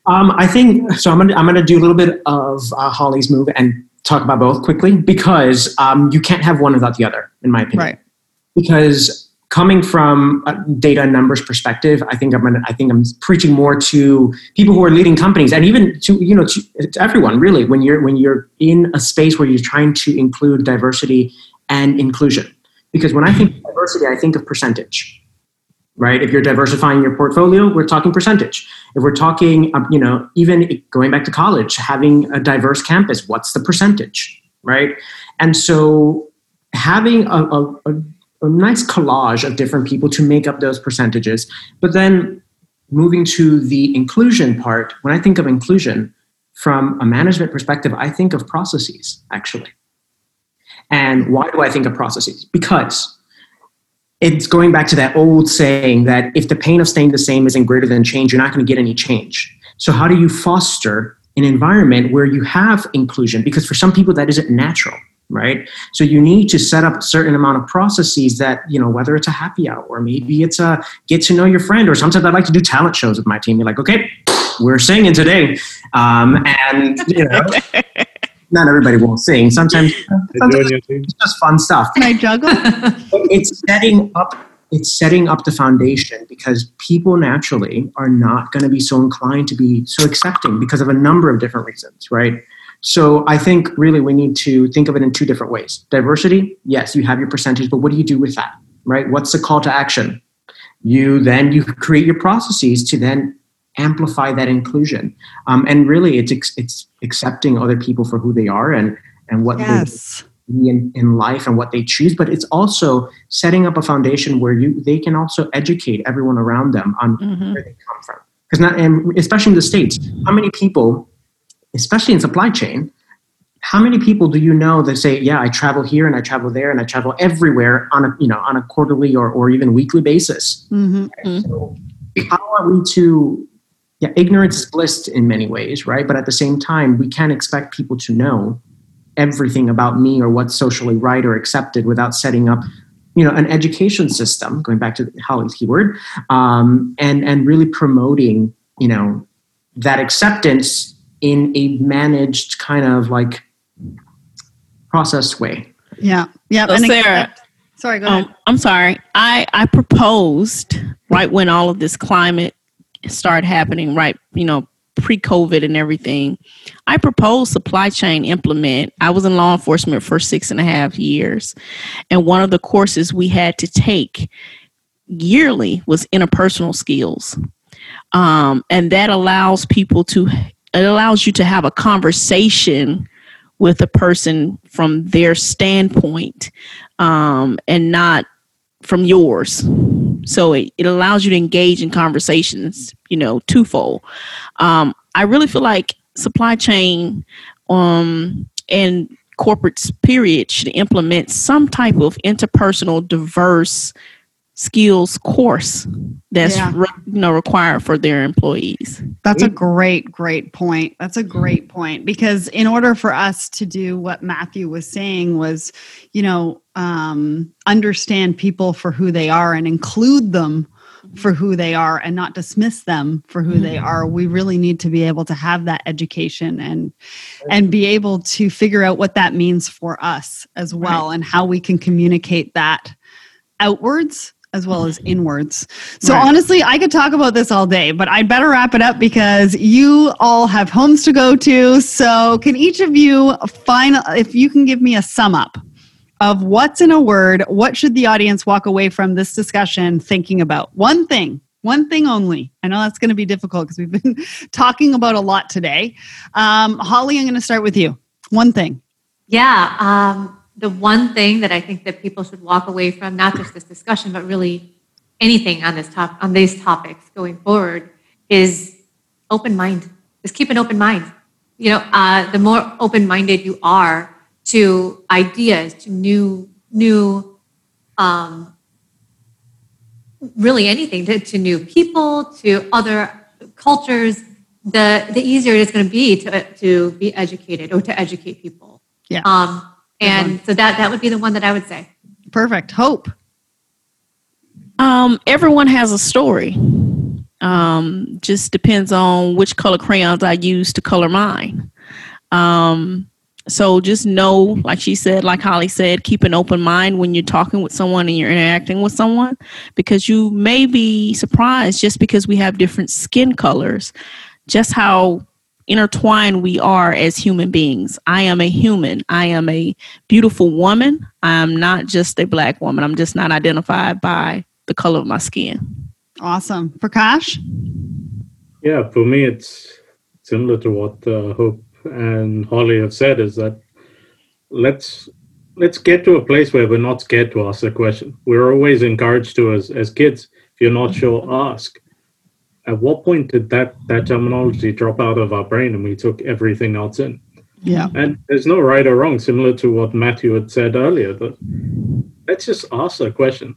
Um, I think so. I'm gonna I'm gonna do a little bit of uh, Holly's move and talk about both quickly because um, you can't have one without the other, in my opinion. Right. Because coming from a data numbers perspective, I think I'm gonna, I think I'm preaching more to people who are leading companies and even to you know to, to everyone really when you're when you're in a space where you're trying to include diversity and inclusion because when I think diversity, I think of percentage, right? If you're diversifying your portfolio, we're talking percentage. If we're talking, um, you know, even going back to college, having a diverse campus, what's the percentage, right? And so having a, a, a, a nice collage of different people to make up those percentages, but then moving to the inclusion part, when I think of inclusion from a management perspective, I think of processes actually. And why do I think of processes? Because it's going back to that old saying that if the pain of staying the same isn't greater than change, you're not going to get any change. So, how do you foster an environment where you have inclusion? Because for some people, that isn't natural right so you need to set up a certain amount of processes that you know whether it's a happy hour or maybe it's a get to know your friend or sometimes i like to do talent shows with my team you're like okay we're singing today um, and you know (laughs) not everybody will sing. Sometimes, sometimes it's just fun stuff. Can I juggle? (laughs) it's setting up. It's setting up the foundation because people naturally are not going to be so inclined to be so accepting because of a number of different reasons, right? So I think really we need to think of it in two different ways. Diversity, yes, you have your percentage, but what do you do with that, right? What's the call to action? You then you create your processes to then amplify that inclusion. Um, and really, it's it's accepting other people for who they are and and what yes. they in, in life and what they choose. But it's also setting up a foundation where you they can also educate everyone around them on mm-hmm. where they come from. Because not, and especially in the states, how many people, especially in supply chain, how many people do you know that say, "Yeah, I travel here and I travel there and I travel everywhere on a you know on a quarterly or, or even weekly basis?" Mm-hmm. So how are we to yeah, ignorance is bliss in many ways, right? But at the same time, we can't expect people to know everything about me or what's socially right or accepted without setting up you know an education system going back to the holly's keyword um, and and really promoting you know that acceptance in a managed kind of like processed way. Yeah. Yeah so sarah sorry go ahead. Um, i'm sorry. I i proposed right when all of this climate started happening right, you know, pre-COVID and everything, I proposed supply chain implement. I was in law enforcement for six and a half years, and one of the courses we had to take yearly was interpersonal skills, um, and that allows people to it allows you to have a conversation with a person from their standpoint um, and not from yours So it, it allows you to engage in conversations, you know, twofold. Um, I really feel like supply chain um, and corporates, period, should implement some type of interpersonal, diverse skills course that's Yeah. re- you know required for their employees. That's a great, great point. That's a great point because in order for us to do what Matthew was saying was, you know, um, understand people for who they are and include them for who they are and not dismiss them for who they are we really need to be able to have that education and and be able to figure out what that means for us as well and how we can communicate that outwards as well as (laughs) inwards. So Right. honestly, I could talk about this all day, but I'd better wrap it up because you all have homes to go to. So can each of you find if you can give me a sum up of what's in a word, what should the audience walk away from this discussion thinking about? One thing. One thing only. I know that's going to be difficult because we've been (laughs) talking about a lot today. Um, Holly, I'm going to start with you. One thing. Yeah, um, the one thing that I think that people should walk away from, not just this discussion, but really anything on this top on these topics going forward, is open mind. Just keep an open mind. You know, uh, the more open minded you are to ideas, to new new, um, really anything, to, to new people, to other cultures, the the easier it's going to be to to be educated or to educate people. Yeah. Um, and so that that would be the one that I would say. Perfect. Hope. Um, everyone has a story. Um, just depends on which color crayons I use to color mine. Um, so just know, like she said, like Holly said, keep an open mind when you're talking with someone and you're interacting with someone, because you may be surprised just because we have different skin colors, just how intertwined we are as human beings. I am a human. I am a beautiful woman. I am not just a black woman. I'm just not identified by the color of my skin. Awesome. Prakash? Yeah, for me, it's similar to what uh, Hope and Holly have said. Is that let's let's get to a place where we're not scared to ask a question. We're always encouraged to, as as kids, if you're not sure, ask. At what point did that that terminology drop out of our brain and we took everything else in? Yeah. And there's no right or wrong, similar to what Matthew had said earlier. That let's just ask a question,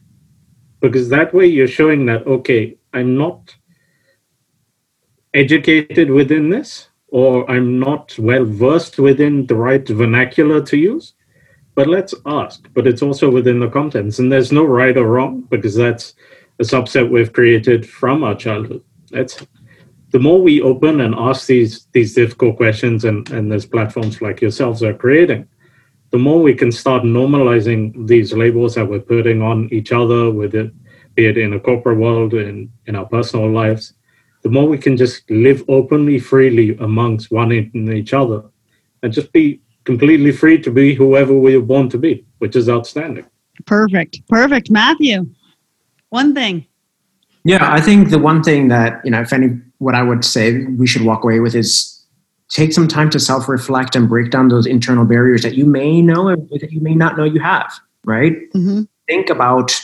because that way you're showing that okay, I'm not educated within this, or I'm not well versed within the right vernacular to use. But let's ask. But it's also within the contents, and there's no right or wrong because that's a subset we've created from our childhood. That's the more we open and ask these these difficult questions, and and there's platforms like yourselves are creating, the more we can start normalizing these labels that we're putting on each other, with it, be it in a corporate world, in in our personal lives, the more we can just live openly, freely amongst one and each other, and just be completely free to be whoever we were born to be, which is outstanding. Perfect. Perfect. Matthew, one thing. Yeah, I think the one thing that, you know, if any, what I would say we should walk away with is take some time to self reflect and break down those internal barriers that you may know and that you may not know you have, right? hmm Think about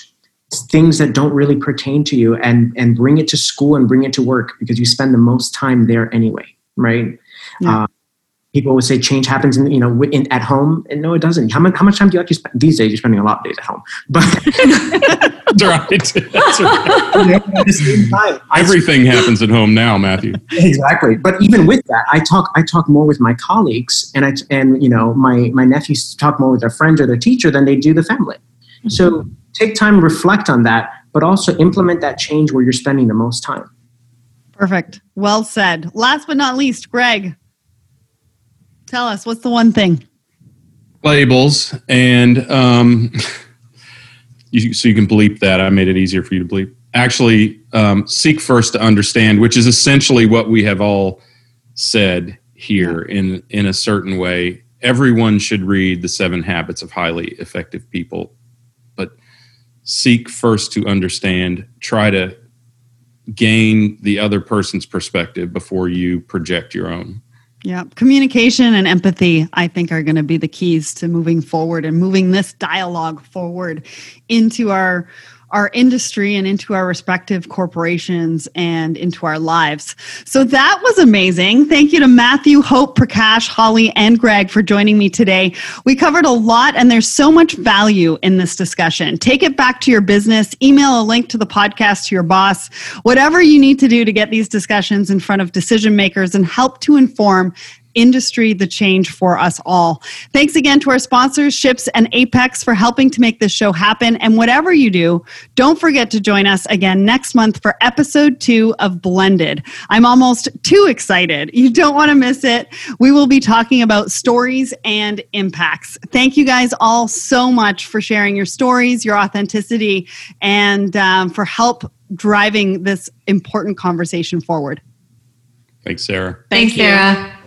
things that don't really pertain to you and, and bring it to school and bring it to work because you spend the most time there anyway, right? Yeah. Uh, people would say change happens in, you know, in, at home. And no, it doesn't. How much, how much time do you actually spend? These days, you're spending a lot of days at home. But That's (laughs) right. That's right. at the same time, I Everything happens at home now, Matthew. exactly but even with that i talk i talk more with my colleagues and i and you know my my nephews talk more with their friends or their teacher than they do the family mm-hmm. so take time reflect on that but also implement that change where you're spending the most time Perfect. Well said. Last but not least, Greg, tell us what's the one thing? Labels and um, (laughs) you, so you can bleep that. I made it easier for you to bleep. Actually, um, seek first to understand, which is essentially what we have all said here in in a certain way. Everyone should read the Seven Habits of Highly Effective People, but seek first to understand. Try to gain the other person's perspective before you project your own. Yeah, communication and empathy, I think, are going to be the keys to moving forward and moving this dialogue forward into our our industry and into our respective corporations and into our lives. So that was amazing. Thank you to Matthew, Hope, Prakash, Holly, and Greg for joining me today. We covered a lot and there's so much value in this discussion. Take it back to your business, email a link to the podcast to your boss, whatever you need to do to get these discussions in front of decision makers and help to inform industry the change for us all. Thanks again to our sponsors, Shipz and Apex, for helping to make this show happen. And whatever you do, don't forget to join us again next month for episode two of Blended. I'm almost too excited. You don't want to miss it. We will be talking about stories and impacts. Thank you guys all so much for sharing your stories, your authenticity, and um, for help driving this important conversation forward. Thanks, Sarah. Thanks, you. Sarah.